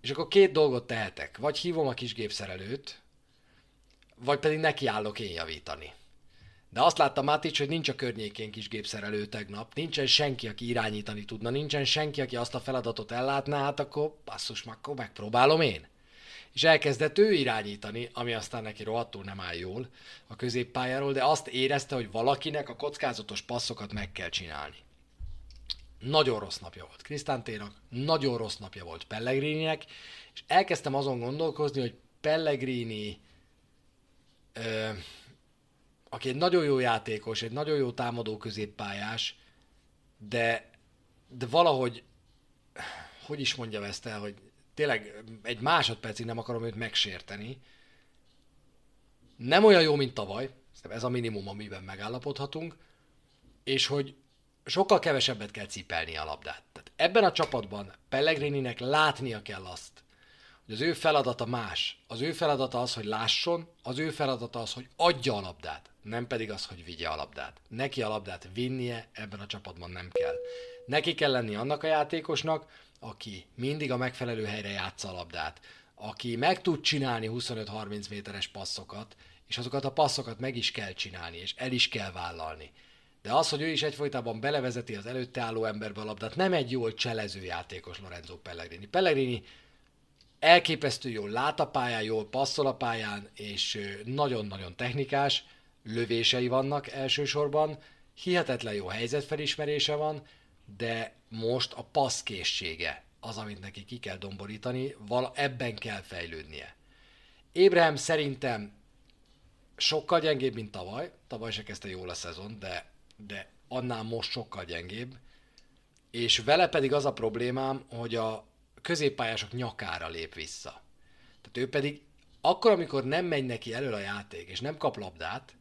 És akkor két dolgot tehetek. Vagy hívom a kis gépszerelőt, vagy pedig nekiállok én javítani. De azt látta Matic, hogy nincs a környékén kis gépszerelő tegnap, nincsen senki, aki irányítani tudna, nincsen senki, aki azt a feladatot ellátná, hát akkor basszus, akkor megpróbálom én. És elkezdett ő irányítani, ami aztán neki rohadtul nem áll jól a középpályáról, de azt érezte, hogy valakinek a kockázatos passzokat meg kell csinálni. Nagyon rossz napja volt Krisztánténak, nagyon rossz napja volt Pellegrininek, és elkezdtem azon gondolkozni, hogy Pellegrini ö, aki egy nagyon jó játékos, egy nagyon jó támadó középpályás, de, de valahogy, hogy is mondjam ezt el, hogy tényleg egy másodpercig nem akarom őt megsérteni. Nem olyan jó, mint tavaly, ez a minimum, amiben megállapodhatunk, és hogy sokkal kevesebbet kell cipelni a labdát. Tehát ebben a csapatban Pellegrininek látnia kell azt, hogy az ő feladata más. Az ő feladata az, hogy lásson, az ő feladata az, hogy adja a labdát, nem pedig az, hogy vigye a labdát. Neki a labdát vinnie ebben a csapatban nem kell. Neki kell lenni annak a játékosnak, aki mindig a megfelelő helyre játsza a labdát, aki meg tud csinálni 25-30 méteres passzokat, és azokat a passzokat meg is kell csinálni, és el is kell vállalni. De az, hogy ő is egyfolytában belevezeti az előtte álló emberbe a labdát, nem egy jól cselező játékos Lorenzo Pellegrini. Pellegrini elképesztő jól lát a pályán, jól passzol a pályán, és nagyon-nagyon technikás, lövései vannak elsősorban, hihetetlen jó helyzetfelismerése van, de most a passzkészsége az, amit neki ki kell domborítani, vala, ebben kell fejlődnie. Ébrahim szerintem sokkal gyengébb, mint tavaly. Tavaly se kezdte jól a szezon, de, de annál most sokkal gyengébb. És vele pedig az a problémám, hogy a középpályások nyakára lép vissza. Tehát ő pedig akkor, amikor nem megy neki elől a játék, és nem kap labdát,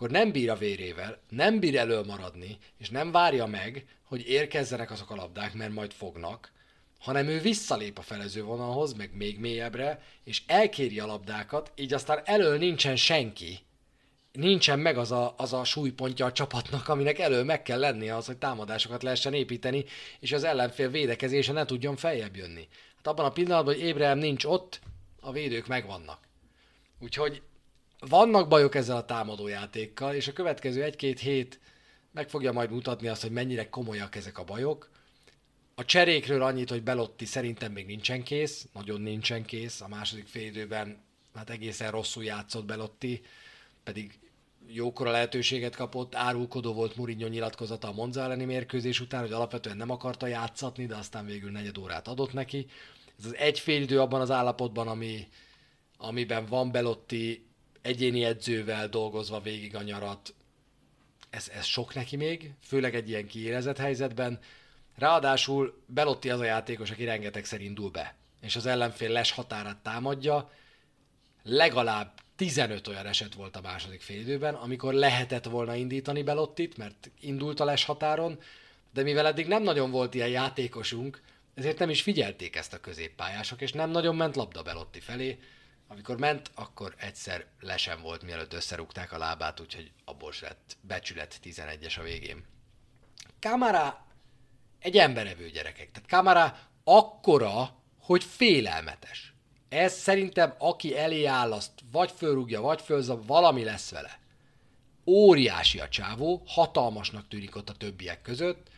akkor nem bír a vérével, nem bír elől maradni, és nem várja meg, hogy érkezzenek azok a labdák, mert majd fognak, hanem ő visszalép a felező vonalhoz, meg még mélyebbre, és elkéri a labdákat, így aztán elől nincsen senki, nincsen meg az a, az a súlypontja a csapatnak, aminek elő meg kell lennie az, hogy támadásokat lehessen építeni, és az ellenfél védekezése ne tudjon feljebb jönni. Hát abban a pillanatban, hogy Ébrahim nincs ott, a védők megvannak. Úgyhogy vannak bajok ezzel a támadójátékkal, és a következő egy-két hét meg fogja majd mutatni azt, hogy mennyire komolyak ezek a bajok. A cserékről annyit, hogy Belotti szerintem még nincsen kész, nagyon nincsen kész. A második félidőben hát egészen rosszul játszott Belotti, pedig jókora lehetőséget kapott, árulkodó volt Mourinho nyilatkozata a Monza elleni mérkőzés után, hogy alapvetően nem akarta játszatni, de aztán végül negyed órát adott neki. Ez az egy fél idő abban az állapotban, ami, amiben van Belotti egyéni edzővel dolgozva végig a nyarat, ez, ez sok neki még, főleg egy ilyen kiérezett helyzetben. Ráadásul Belotti az a játékos, aki rengeteg indul be, és az ellenfél les határát támadja. Legalább 15 olyan eset volt a második félidőben, amikor lehetett volna indítani Belottit, mert indult a les határon, de mivel eddig nem nagyon volt ilyen játékosunk, ezért nem is figyelték ezt a középpályások, és nem nagyon ment labda Belotti felé, amikor ment, akkor egyszer lesen volt, mielőtt összerúgták a lábát, úgyhogy abból se lett becsület 11-es a végén. Kamara egy emberevő gyerekek. Tehát Kamara akkora, hogy félelmetes. Ez szerintem, aki elé áll, azt vagy fölrúgja, vagy fölzab, valami lesz vele. Óriási a csávó, hatalmasnak tűnik ott a többiek között,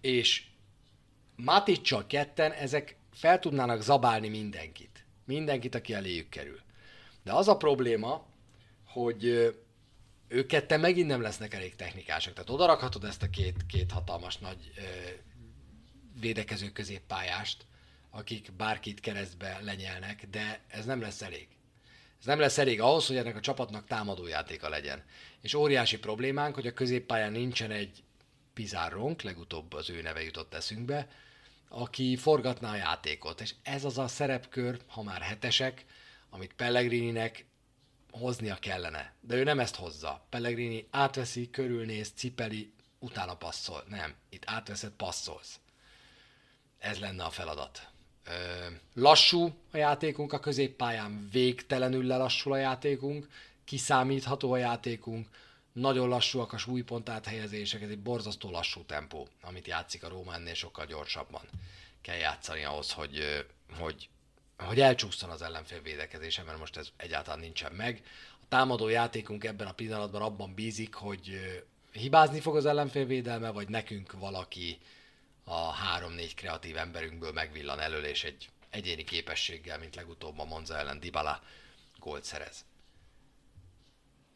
és Maticsal ketten ezek fel tudnának zabálni mindenkit. Mindenkit, aki eléjük kerül. De az a probléma, hogy ők ketten megint nem lesznek elég technikásak. Tehát odarakhatod ezt a két, két hatalmas nagy ö, védekező középpályást, akik bárkit keresztbe lenyelnek, de ez nem lesz elég. Ez nem lesz elég ahhoz, hogy ennek a csapatnak támadójátéka legyen. És óriási problémánk, hogy a középpályán nincsen egy Pizarronk, legutóbb az ő neve jutott eszünkbe, aki forgatná a játékot. És ez az a szerepkör, ha már hetesek, amit Pellegrininek hoznia kellene. De ő nem ezt hozza. Pellegrini átveszi, körülnéz, cipeli, utána passzol. Nem, itt átveszed, passzolsz. Ez lenne a feladat. Lassú a játékunk a középpályán, végtelenül lelassul a játékunk, kiszámítható a játékunk, nagyon lassúak a súlypont áthelyezések, ez egy borzasztó lassú tempó, amit játszik a Róma, ennél sokkal gyorsabban kell játszani ahhoz, hogy, hogy, hogy elcsúszson az ellenfél védekezése, mert most ez egyáltalán nincsen meg. A támadó játékunk ebben a pillanatban abban bízik, hogy hibázni fog az ellenfél védelme, vagy nekünk valaki a három-négy kreatív emberünkből megvillan elől, és egy egyéni képességgel, mint legutóbb a Monza ellen Dybala gólt szerez.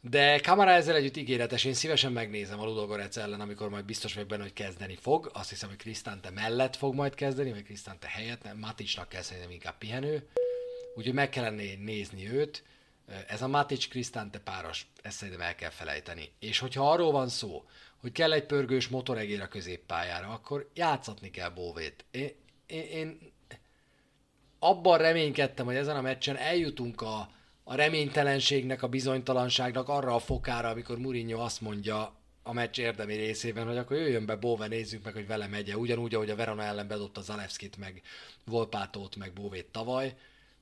De Kamara ezzel együtt ígéretes, én szívesen megnézem a Ludogorec ellen, amikor majd biztos vagyok benne, hogy kezdeni fog. Azt hiszem, hogy Krisztánte mellett fog majd kezdeni, vagy Krisztánte helyett, nem, Maticsnak kell szerintem inkább pihenő. Úgyhogy meg kellene nézni őt. Ez a Matic Krisztánte páros, ezt szerintem el kell felejteni. És hogyha arról van szó, hogy kell egy pörgős motoregér a középpályára, akkor játszatni kell Bóvét. Én, én, én abban reménykedtem, hogy ezen a meccsen eljutunk a, a reménytelenségnek, a bizonytalanságnak arra a fokára, amikor Mourinho azt mondja a meccs érdemi részében, hogy akkor jöjjön be Bóve, nézzük meg, hogy vele megye. Ugyanúgy, ahogy a Verona ellen bedobta Zalewskit, meg Volpátót, meg Bóvét tavaly.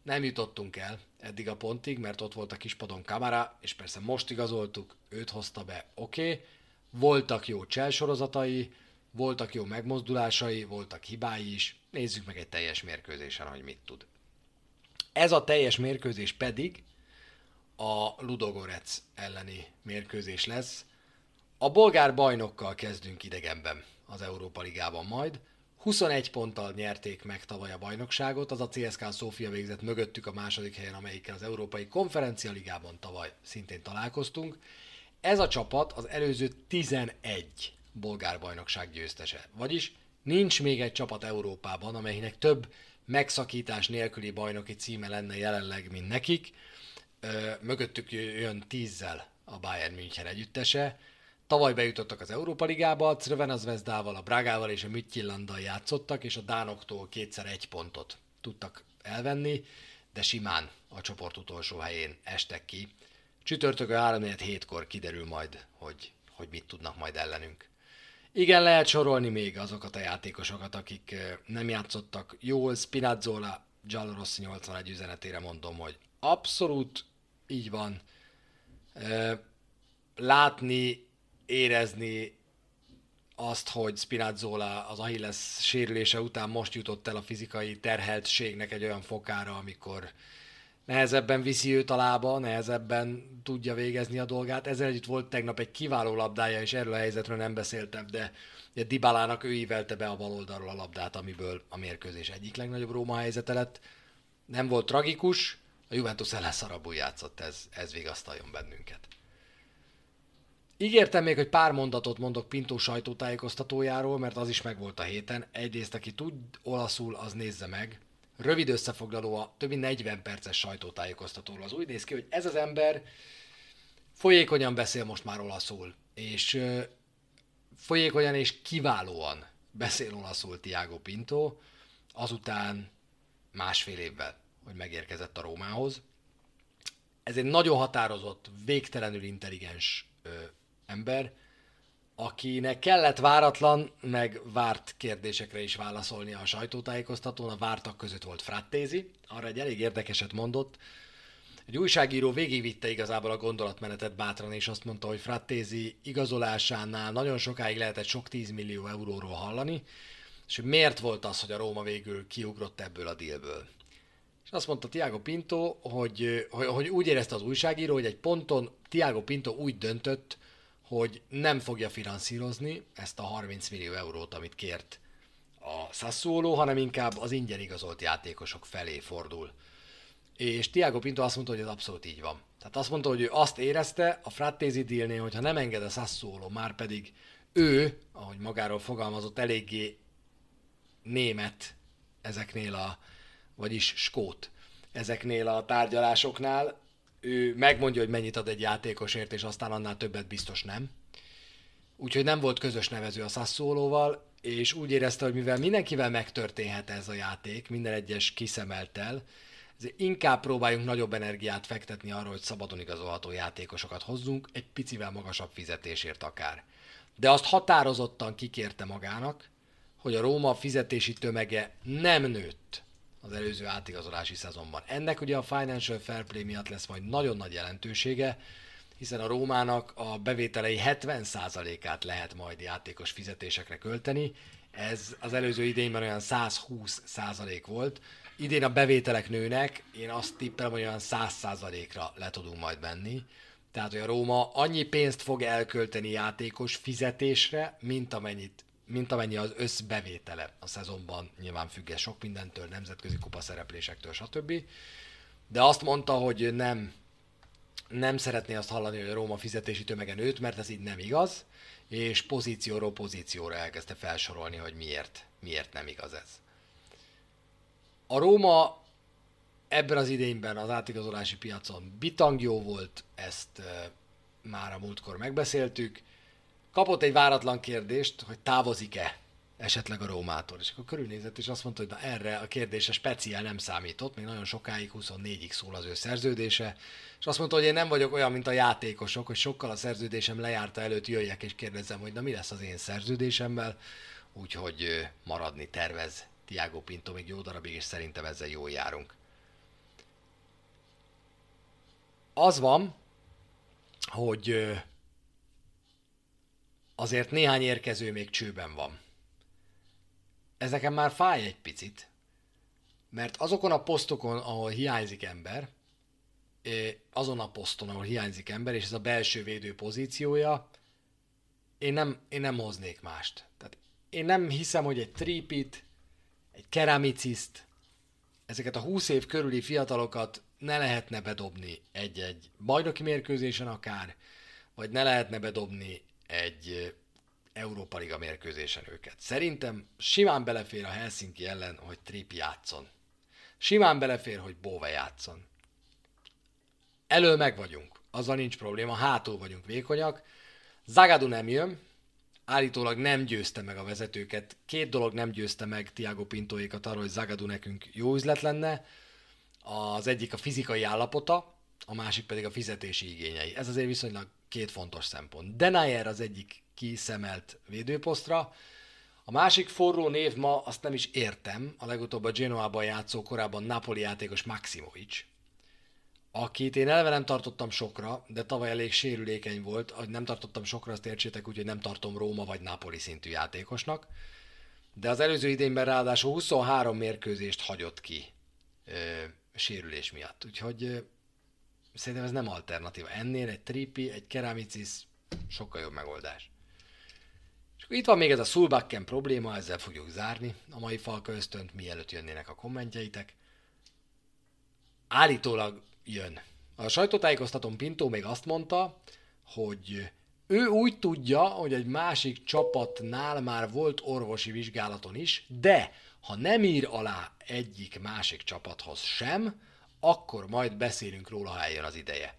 Nem jutottunk el eddig a pontig, mert ott volt a kispadon kamera, és persze most igazoltuk, őt hozta be, oké. Okay. Voltak jó cselsorozatai, voltak jó megmozdulásai, voltak hibái is. Nézzük meg egy teljes mérkőzésen, hogy mit tud. Ez a teljes mérkőzés pedig a Ludogorec elleni mérkőzés lesz. A bolgár bajnokkal kezdünk idegenben az Európa Ligában majd. 21 ponttal nyerték meg tavaly a bajnokságot, az a CSK Szófia végzett mögöttük a második helyen, amelyikkel az Európai Konferencia Ligában tavaly szintén találkoztunk. Ez a csapat az előző 11 bolgár bajnokság győztese. Vagyis nincs még egy csapat Európában, amelynek több megszakítás nélküli bajnoki címe lenne jelenleg, mint nekik mögöttük jön tízzel a Bayern München együttese. Tavaly bejutottak az Európa Ligába, a Crvena Zvezdával, a Bragával és a Midtjyllanddal játszottak, és a Dánoktól kétszer egy pontot tudtak elvenni, de simán a csoport utolsó helyén estek ki. Csütörtökön 3 hétkor kiderül majd, hogy, hogy mit tudnak majd ellenünk. Igen, lehet sorolni még azokat a játékosokat, akik nem játszottak jól. Spinazzola, Giallo Rossi 81 üzenetére mondom, hogy abszolút így van. Látni, érezni azt, hogy Spinazzola az Achilles sérülése után most jutott el a fizikai terheltségnek egy olyan fokára, amikor nehezebben viszi őt a lába, nehezebben tudja végezni a dolgát. Ezzel együtt volt tegnap egy kiváló labdája, és erről a helyzetről nem beszéltem, de ugye Dibalának ő ívelte be a bal oldalról a labdát, amiből a mérkőzés egyik legnagyobb Róma helyzete lett. Nem volt tragikus, a Juventus ellen szarabul játszott, ez, ez vigasztaljon bennünket. Ígértem még, hogy pár mondatot mondok Pintó sajtótájékoztatójáról, mert az is megvolt a héten. Egyrészt, aki tud olaszul, az nézze meg. Rövid összefoglaló a több mint 40 perces sajtótájékoztatóról. Az úgy néz ki, hogy ez az ember folyékonyan beszél most már olaszul, és folyékonyan és kiválóan beszél olaszul Tiago Pinto, azután másfél évvel hogy megérkezett a Rómához. Ez egy nagyon határozott, végtelenül intelligens ö, ember, akinek kellett váratlan, meg várt kérdésekre is válaszolni a sajtótájékoztatón. A vártak között volt Frattézi, arra egy elég érdekeset mondott. Egy újságíró végigvitte igazából a gondolatmenetet bátran, és azt mondta, hogy Frattézi igazolásánál nagyon sokáig lehetett sok 10 millió euróról hallani, és hogy miért volt az, hogy a Róma végül kiugrott ebből a dílből. És azt mondta Tiago Pinto, hogy, hogy, úgy érezte az újságíró, hogy egy ponton Tiago Pinto úgy döntött, hogy nem fogja finanszírozni ezt a 30 millió eurót, amit kért a Sassuolo, hanem inkább az ingyen igazolt játékosok felé fordul. És Tiago Pinto azt mondta, hogy ez abszolút így van. Tehát azt mondta, hogy ő azt érezte a Frattézi dílnél, hogy ha nem enged a Sassuolo, már pedig ő, ahogy magáról fogalmazott, eléggé német ezeknél a, vagyis skót ezeknél a tárgyalásoknál, ő megmondja, hogy mennyit ad egy játékosért, és aztán annál többet biztos nem. Úgyhogy nem volt közös nevező a Sassuolóval, és úgy érezte, hogy mivel mindenkivel megtörténhet ez a játék, minden egyes kiszemeltel, ezért inkább próbáljunk nagyobb energiát fektetni arra, hogy szabadon igazolható játékosokat hozzunk, egy picivel magasabb fizetésért akár. De azt határozottan kikérte magának, hogy a Róma fizetési tömege nem nőtt az előző átigazolási szezonban. Ennek ugye a Financial Fair Play miatt lesz majd nagyon nagy jelentősége, hiszen a Rómának a bevételei 70%-át lehet majd játékos fizetésekre költeni. Ez az előző idényben olyan 120% volt. Idén a bevételek nőnek, én azt tippelem, hogy olyan 100%-ra le tudunk majd menni. Tehát, hogy a Róma annyi pénzt fog elkölteni játékos fizetésre, mint amennyit mint amennyi az összbevétele a szezonban, nyilván függ sok mindentől, nemzetközi kupa szereplésektől, stb. De azt mondta, hogy nem, nem szeretné azt hallani, hogy a Róma fizetési tömege nőtt, mert ez így nem igaz, és pozícióról pozícióra elkezdte felsorolni, hogy miért, miért nem igaz ez. A Róma ebben az idényben az átigazolási piacon bitangjó volt, ezt e, már a múltkor megbeszéltük, kapott egy váratlan kérdést, hogy távozik-e esetleg a Rómától. És akkor körülnézett, és azt mondta, hogy na erre a kérdése speciál nem számított, még nagyon sokáig, 24-ig szól az ő szerződése, és azt mondta, hogy én nem vagyok olyan, mint a játékosok, hogy sokkal a szerződésem lejárta előtt jöjjek és kérdezzem, hogy na mi lesz az én szerződésemmel, úgyhogy maradni tervez Tiago Pinto még jó darabig, és szerintem ezzel jól járunk. Az van, hogy azért néhány érkező még csőben van. Ez nekem már fáj egy picit, mert azokon a posztokon, ahol hiányzik ember, azon a poszton, ahol hiányzik ember, és ez a belső védő pozíciója, én nem, én nem hoznék mást. Tehát én nem hiszem, hogy egy tripit, egy keramiciszt, ezeket a 20 év körüli fiatalokat ne lehetne bedobni egy-egy bajnoki mérkőzésen akár, vagy ne lehetne bedobni egy Európa Liga mérkőzésen őket. Szerintem simán belefér a Helsinki ellen, hogy Trip játszon. Simán belefér, hogy Bove játszon. Elő meg vagyunk, azzal nincs probléma, hátul vagyunk vékonyak. Zagadu nem jön, állítólag nem győzte meg a vezetőket. Két dolog nem győzte meg Tiago Pintoékat arról, hogy Zagadu nekünk jó üzlet lenne. Az egyik a fizikai állapota, a másik pedig a fizetési igényei. Ez azért viszonylag két fontos szempont. Denayer az egyik kiszemelt védőposztra, a másik forró név ma, azt nem is értem, a legutóbb a Genoában játszó korábban Napoli játékos Maximovic, akit én eleve nem tartottam sokra, de tavaly elég sérülékeny volt, hogy nem tartottam sokra, azt értsétek, úgyhogy nem tartom Róma vagy Napoli szintű játékosnak. De az előző idényben ráadásul 23 mérkőzést hagyott ki ö, sérülés miatt. Úgyhogy Szerintem ez nem alternatíva. Ennél egy tripi, egy keramicis sokkal jobb megoldás. És akkor itt van még ez a Sulbakken probléma, ezzel fogjuk zárni a mai Falka ösztönt, mielőtt jönnének a kommentjeitek. Állítólag jön. A sajtótájékoztatón Pinto még azt mondta, hogy ő úgy tudja, hogy egy másik csapatnál már volt orvosi vizsgálaton is, de ha nem ír alá egyik másik csapathoz sem, akkor majd beszélünk róla, ha eljön az ideje.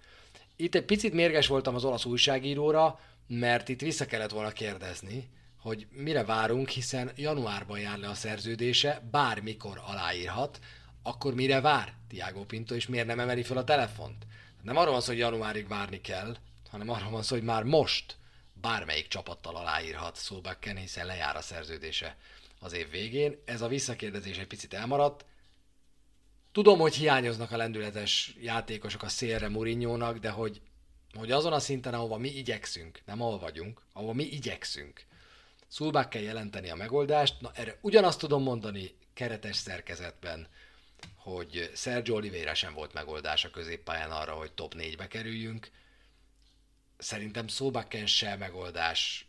Itt egy picit mérges voltam az olasz újságíróra, mert itt vissza kellett volna kérdezni, hogy mire várunk, hiszen januárban jár le a szerződése, bármikor aláírhat, akkor mire vár Tiago Pinto, és miért nem emeli fel a telefont? Nem arról van szó, hogy januárig várni kell, hanem arról van szó, hogy már most bármelyik csapattal aláírhat Szolbakken, hiszen lejár a szerződése az év végén. Ez a visszakérdezés egy picit elmaradt, tudom, hogy hiányoznak a lendületes játékosok a szélre Murinyónak, de hogy, hogy azon a szinten, ahova mi igyekszünk, nem ahol vagyunk, ahova mi igyekszünk, Szulbák kell jelenteni a megoldást. Na erre ugyanazt tudom mondani keretes szerkezetben, hogy Sergio Oliveira sem volt megoldás a középpályán arra, hogy top 4-be kerüljünk. Szerintem Szulbakken se megoldás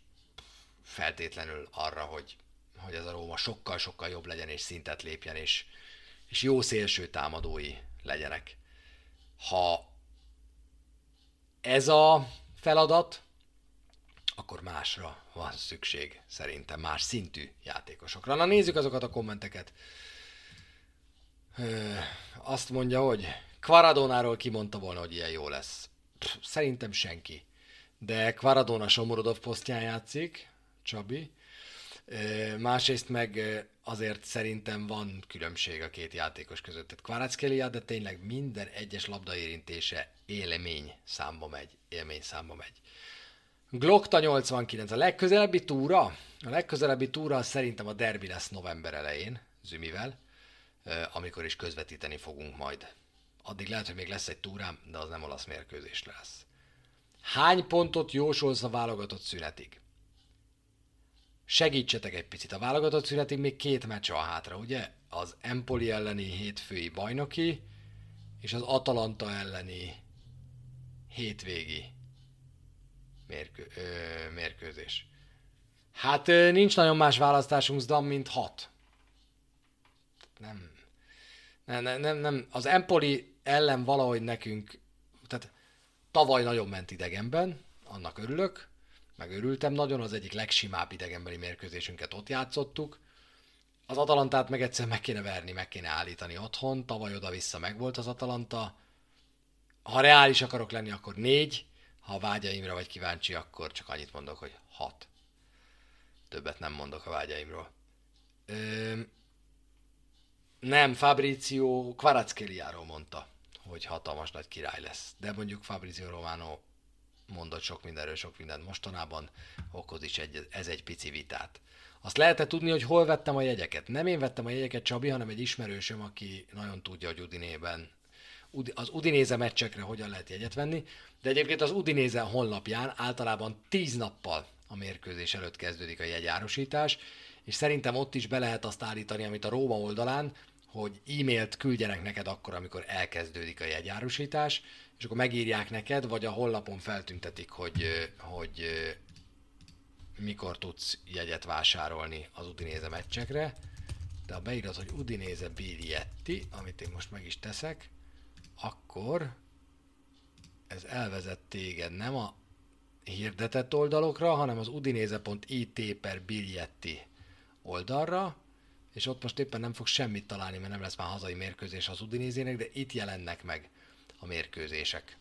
feltétlenül arra, hogy, hogy ez a Róma sokkal-sokkal jobb legyen és szintet lépjen, és, és jó szélső támadói legyenek. Ha ez a feladat, akkor másra van szükség szerintem, más szintű játékosokra. Na nézzük azokat a kommenteket. azt mondja, hogy Kvaradónáról kimondta volna, hogy ilyen jó lesz. Szerintem senki. De Kvaradóna Somorodov posztján játszik, Csabi. Másrészt meg azért szerintem van különbség a két játékos között. Tehát Kvaratskhelia, de tényleg minden egyes labdaérintése élmény számba megy. Élmény számba megy. Glockta 89. A legközelebbi túra? A legközelebbi túra szerintem a derbi lesz november elején, Zümivel, amikor is közvetíteni fogunk majd. Addig lehet, hogy még lesz egy túrám, de az nem olasz mérkőzés lesz. Hány pontot jósolsz a válogatott szünetig? Segítsetek egy picit. A válogatott szünetig még két meccs van hátra, ugye? Az Empoli elleni hétfői bajnoki, és az Atalanta elleni hétvégi mérkő, ö, mérkőzés. Hát ö, nincs nagyon más választásunk, Zdan, mint hat. Nem. Nem, nem, nem, nem. Az Empoli ellen valahogy nekünk, tehát tavaly nagyon ment idegenben, annak örülök, meg örültem nagyon, az egyik legsimább idegenbeli mérkőzésünket ott játszottuk. Az Atalantát meg egyszer meg kéne verni, meg kéne állítani otthon, tavaly oda-vissza meg volt az Atalanta. Ha reális akarok lenni, akkor négy, ha vágyaimra vagy kíváncsi, akkor csak annyit mondok, hogy hat. Többet nem mondok a vágyaimról. Ö, nem, Fabrizio Kvaratskeliáról mondta, hogy hatalmas nagy király lesz. De mondjuk Fabrizio Romano mondott sok mindenről, sok mindent mostanában, okoz is egy, ez egy pici vitát. Azt lehet tudni, hogy hol vettem a jegyeket? Nem én vettem a jegyeket, Csabi, hanem egy ismerősöm, aki nagyon tudja, hogy Udinében az Udinéze meccsekre hogyan lehet jegyet venni, de egyébként az Udinéze honlapján általában 10 nappal a mérkőzés előtt kezdődik a jegyárosítás, és szerintem ott is be lehet azt állítani, amit a Róma oldalán, hogy e-mailt küldjenek neked akkor, amikor elkezdődik a jegyárosítás, és akkor megírják neked, vagy a honlapon feltüntetik, hogy, hogy mikor tudsz jegyet vásárolni az Udinéze meccsekre. De ha beírod, hogy Udinéze Bilietti, amit én most meg is teszek, akkor ez elvezet téged nem a hirdetett oldalokra, hanem az udinéze.it per biljetti oldalra, és ott most éppen nem fog semmit találni, mert nem lesz már hazai mérkőzés az Udinézének, de itt jelennek meg a mérkőzések.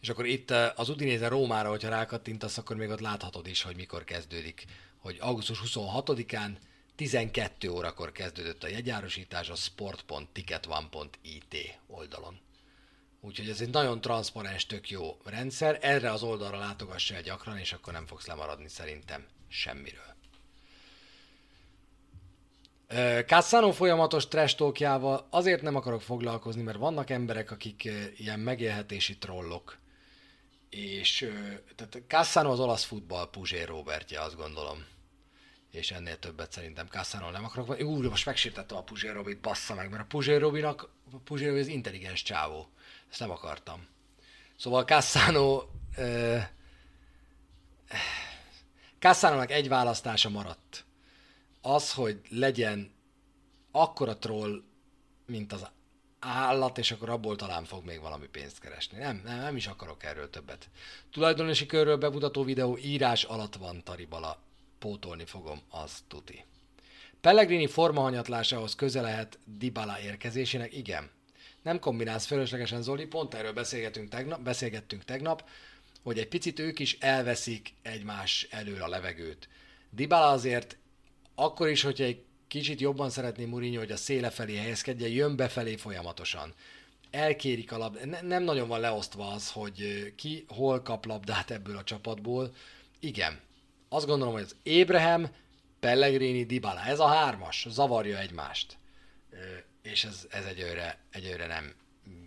És akkor itt eh, az Udinéze Rómára, hogyha rákattintasz, akkor még ott láthatod is, hogy mikor kezdődik. Hogy augusztus 26-án 12 órakor kezdődött a jegyárosítás a sport.ticketone.it oldalon. Úgyhogy ez egy nagyon transzparens, tök jó rendszer. Erre az oldalra látogass el gyakran, és akkor nem fogsz lemaradni szerintem semmiről. Cassano folyamatos trash azért nem akarok foglalkozni, mert vannak emberek, akik ilyen megélhetési trollok. És tehát Cassano az olasz futball Puzsé Robertje, azt gondolom és ennél többet szerintem Cassano nem akarok. Úr, most megsértettem a Puzsér Robit, bassza meg, mert a Puzsér Robinak, a Puzsér Robi az intelligens csávó. Ezt nem akartam. Szóval Cassano... Cassano-nak egy választása maradt. Az, hogy legyen akkora troll, mint az állat, és akkor abból talán fog még valami pénzt keresni. Nem, nem, nem is akarok erről többet. Tulajdonosi körről bemutató videó írás alatt van Taribala pótolni fogom, az tuti. Pellegrini formahanyatlásához köze lehet Dybala érkezésének? Igen. Nem kombinálsz fölöslegesen, Zoli, pont erről beszélgettünk tegnap, beszélgettünk tegnap, hogy egy picit ők is elveszik egymás elől a levegőt. Dybala azért akkor is, hogyha egy kicsit jobban szeretné Mourinho, hogy a széle felé helyezkedjen, jön befelé folyamatosan. Elkérik a labdát. Ne, nem nagyon van leosztva az, hogy ki hol kap labdát ebből a csapatból. Igen, azt gondolom, hogy az Abraham, Pellegrini, Dybala, ez a hármas zavarja egymást. és ez, ez egyőre, egyőre nem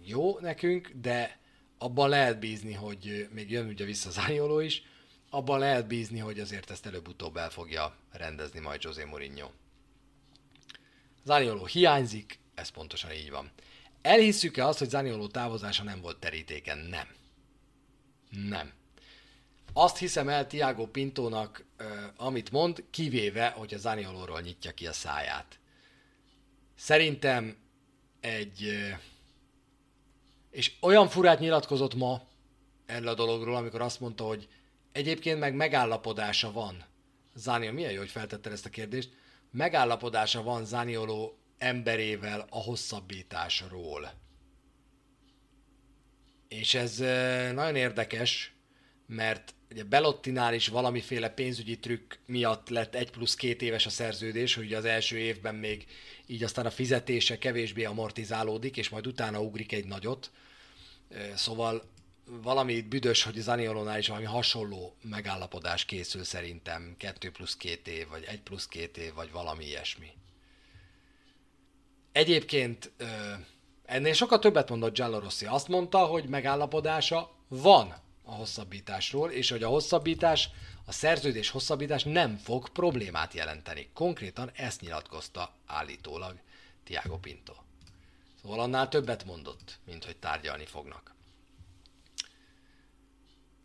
jó nekünk, de abban lehet bízni, hogy még jön ugye vissza Zanioló is, abban lehet bízni, hogy azért ezt előbb-utóbb el fogja rendezni majd José Mourinho. Zanioló hiányzik, ez pontosan így van. Elhisszük-e azt, hogy Zanioló távozása nem volt terítéken? Nem. Nem. Azt hiszem el Tiago Pintónak, amit mond, kivéve, hogy a Zaniolóról nyitja ki a száját. Szerintem egy... És olyan furát nyilatkozott ma erről a dologról, amikor azt mondta, hogy egyébként meg megállapodása van. Zanioló, milyen jó, hogy feltetted ezt a kérdést. Megállapodása van Zanioló emberével a hosszabbításról. És ez nagyon érdekes, mert ugye Belottinál is valamiféle pénzügyi trükk miatt lett egy plusz két éves a szerződés, hogy az első évben még így aztán a fizetése kevésbé amortizálódik, és majd utána ugrik egy nagyot. Szóval valami büdös, hogy Zaniolónál is valami hasonló megállapodás készül szerintem, 2 plusz 2 év, vagy 1 plusz 2 év, vagy valami ilyesmi. Egyébként ennél sokkal többet mondott Giallo Rossi. Azt mondta, hogy megállapodása van a hosszabbításról, és hogy a hosszabbítás, a szerződés hosszabbítás nem fog problémát jelenteni. Konkrétan ezt nyilatkozta állítólag Tiago Pinto. Szóval annál többet mondott, mint hogy tárgyalni fognak.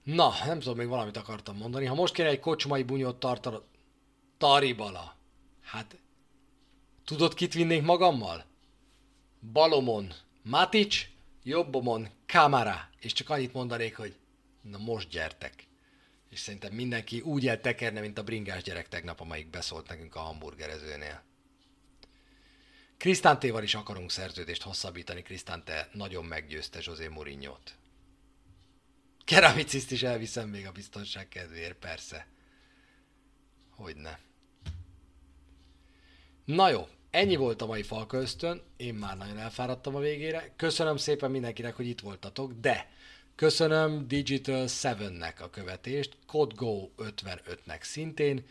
Na, nem tudom, még valamit akartam mondani. Ha most kéne egy kocsmai bunyót tartani, Taribala. Hát, tudod, kit vinnék magammal? Balomon Matic, jobbomon Kamara. És csak annyit mondanék, hogy na most gyertek. És szerintem mindenki úgy eltekerne, mint a bringás gyerek tegnap, amelyik beszólt nekünk a hamburgerezőnél. Krisztántéval is akarunk szerződést hosszabbítani, Krisztánte nagyon meggyőzte José Mourinho-t. Keramiciszt is elviszem még a biztonság kedvéért, persze. Hogyne. Na jó, ennyi volt a mai Falköztön, én már nagyon elfáradtam a végére. Köszönöm szépen mindenkinek, hogy itt voltatok, de köszönöm Digital 7-nek a követést, CodeGo 55-nek szintén,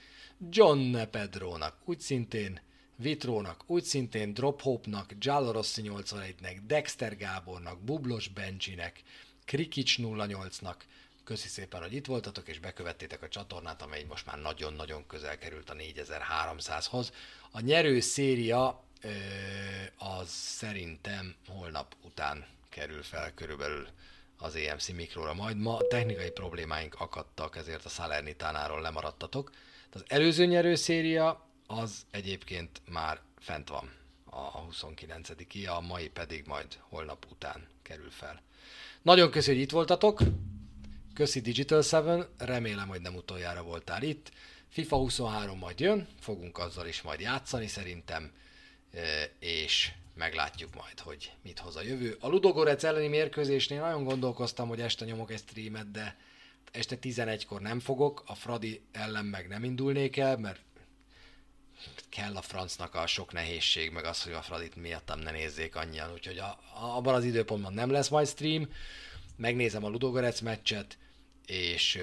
John Pedrónak úgy szintén, Vitrónak, úgy szintén Drophope-nak, Giallorossi 81-nek, Dexter Gábornak, Bublos Bencsinek, Krikics 08-nak. Köszi szépen, hogy itt voltatok, és bekövettétek a csatornát, amely most már nagyon-nagyon közel került a 4300-hoz. A nyerő széria az szerintem holnap után kerül fel körülbelül az EMC mikróra. Majd ma technikai problémáink akadtak, ezért a Salernitánáról lemaradtatok. Az előző nyerő széria az egyébként már fent van a 29 a mai pedig majd holnap után kerül fel. Nagyon köszi, hogy itt voltatok. Köszi Digital 7, remélem, hogy nem utoljára voltál itt. FIFA 23 majd jön, fogunk azzal is majd játszani szerintem, és meglátjuk majd, hogy mit hoz a jövő. A Ludogorec elleni mérkőzésnél nagyon gondolkoztam, hogy este nyomok egy streamet, de este 11-kor nem fogok, a Fradi ellen meg nem indulnék el, mert kell a francnak a sok nehézség, meg az, hogy a Fradit miattam ne nézzék annyian, úgyhogy a, a, abban az időpontban nem lesz majd stream, megnézem a Ludogorec meccset, és,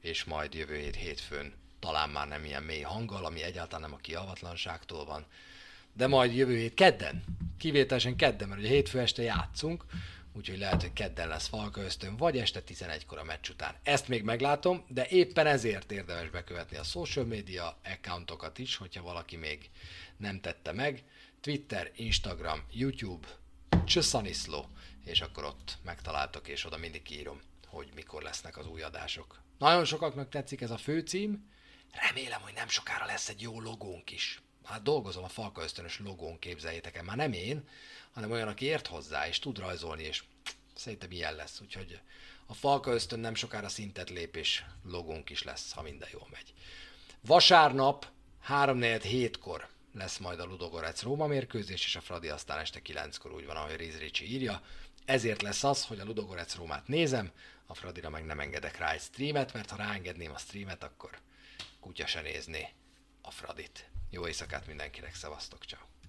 és majd jövő hét hétfőn talán már nem ilyen mély hanggal, ami egyáltalán nem a kialvatlanságtól van, de majd jövő hét kedden, kivételesen kedden, mert ugye hétfő este játszunk, úgyhogy lehet, hogy kedden lesz Falka ösztön, vagy este 11-kor a meccs után. Ezt még meglátom, de éppen ezért érdemes bekövetni a social media accountokat is, hogyha valaki még nem tette meg. Twitter, Instagram, YouTube, Csösszaniszló, és akkor ott megtaláltok, és oda mindig írom, hogy mikor lesznek az új adások. Nagyon sokaknak tetszik ez a főcím, remélem, hogy nem sokára lesz egy jó logónk is. Hát dolgozom a Falka ösztönös logón, képzeljétek el, már nem én, hanem olyan, aki ért hozzá, és tud rajzolni, és szerintem ilyen lesz. Úgyhogy a Falka ösztön nem sokára szintet lép, és logónk is lesz, ha minden jól megy. Vasárnap 3-4-7-kor lesz majd a Ludogorec Róma mérkőzés, és a Fradi aztán este 9-kor úgy van, ahogy Riz írja. Ezért lesz az, hogy a Ludogorec Rómát nézem, a Fradira meg nem engedek rá egy streamet, mert ha ráengedném a streamet, akkor kutya se nézné a Fradit. Jó éjszakát mindenkinek, szevasztok, ciao.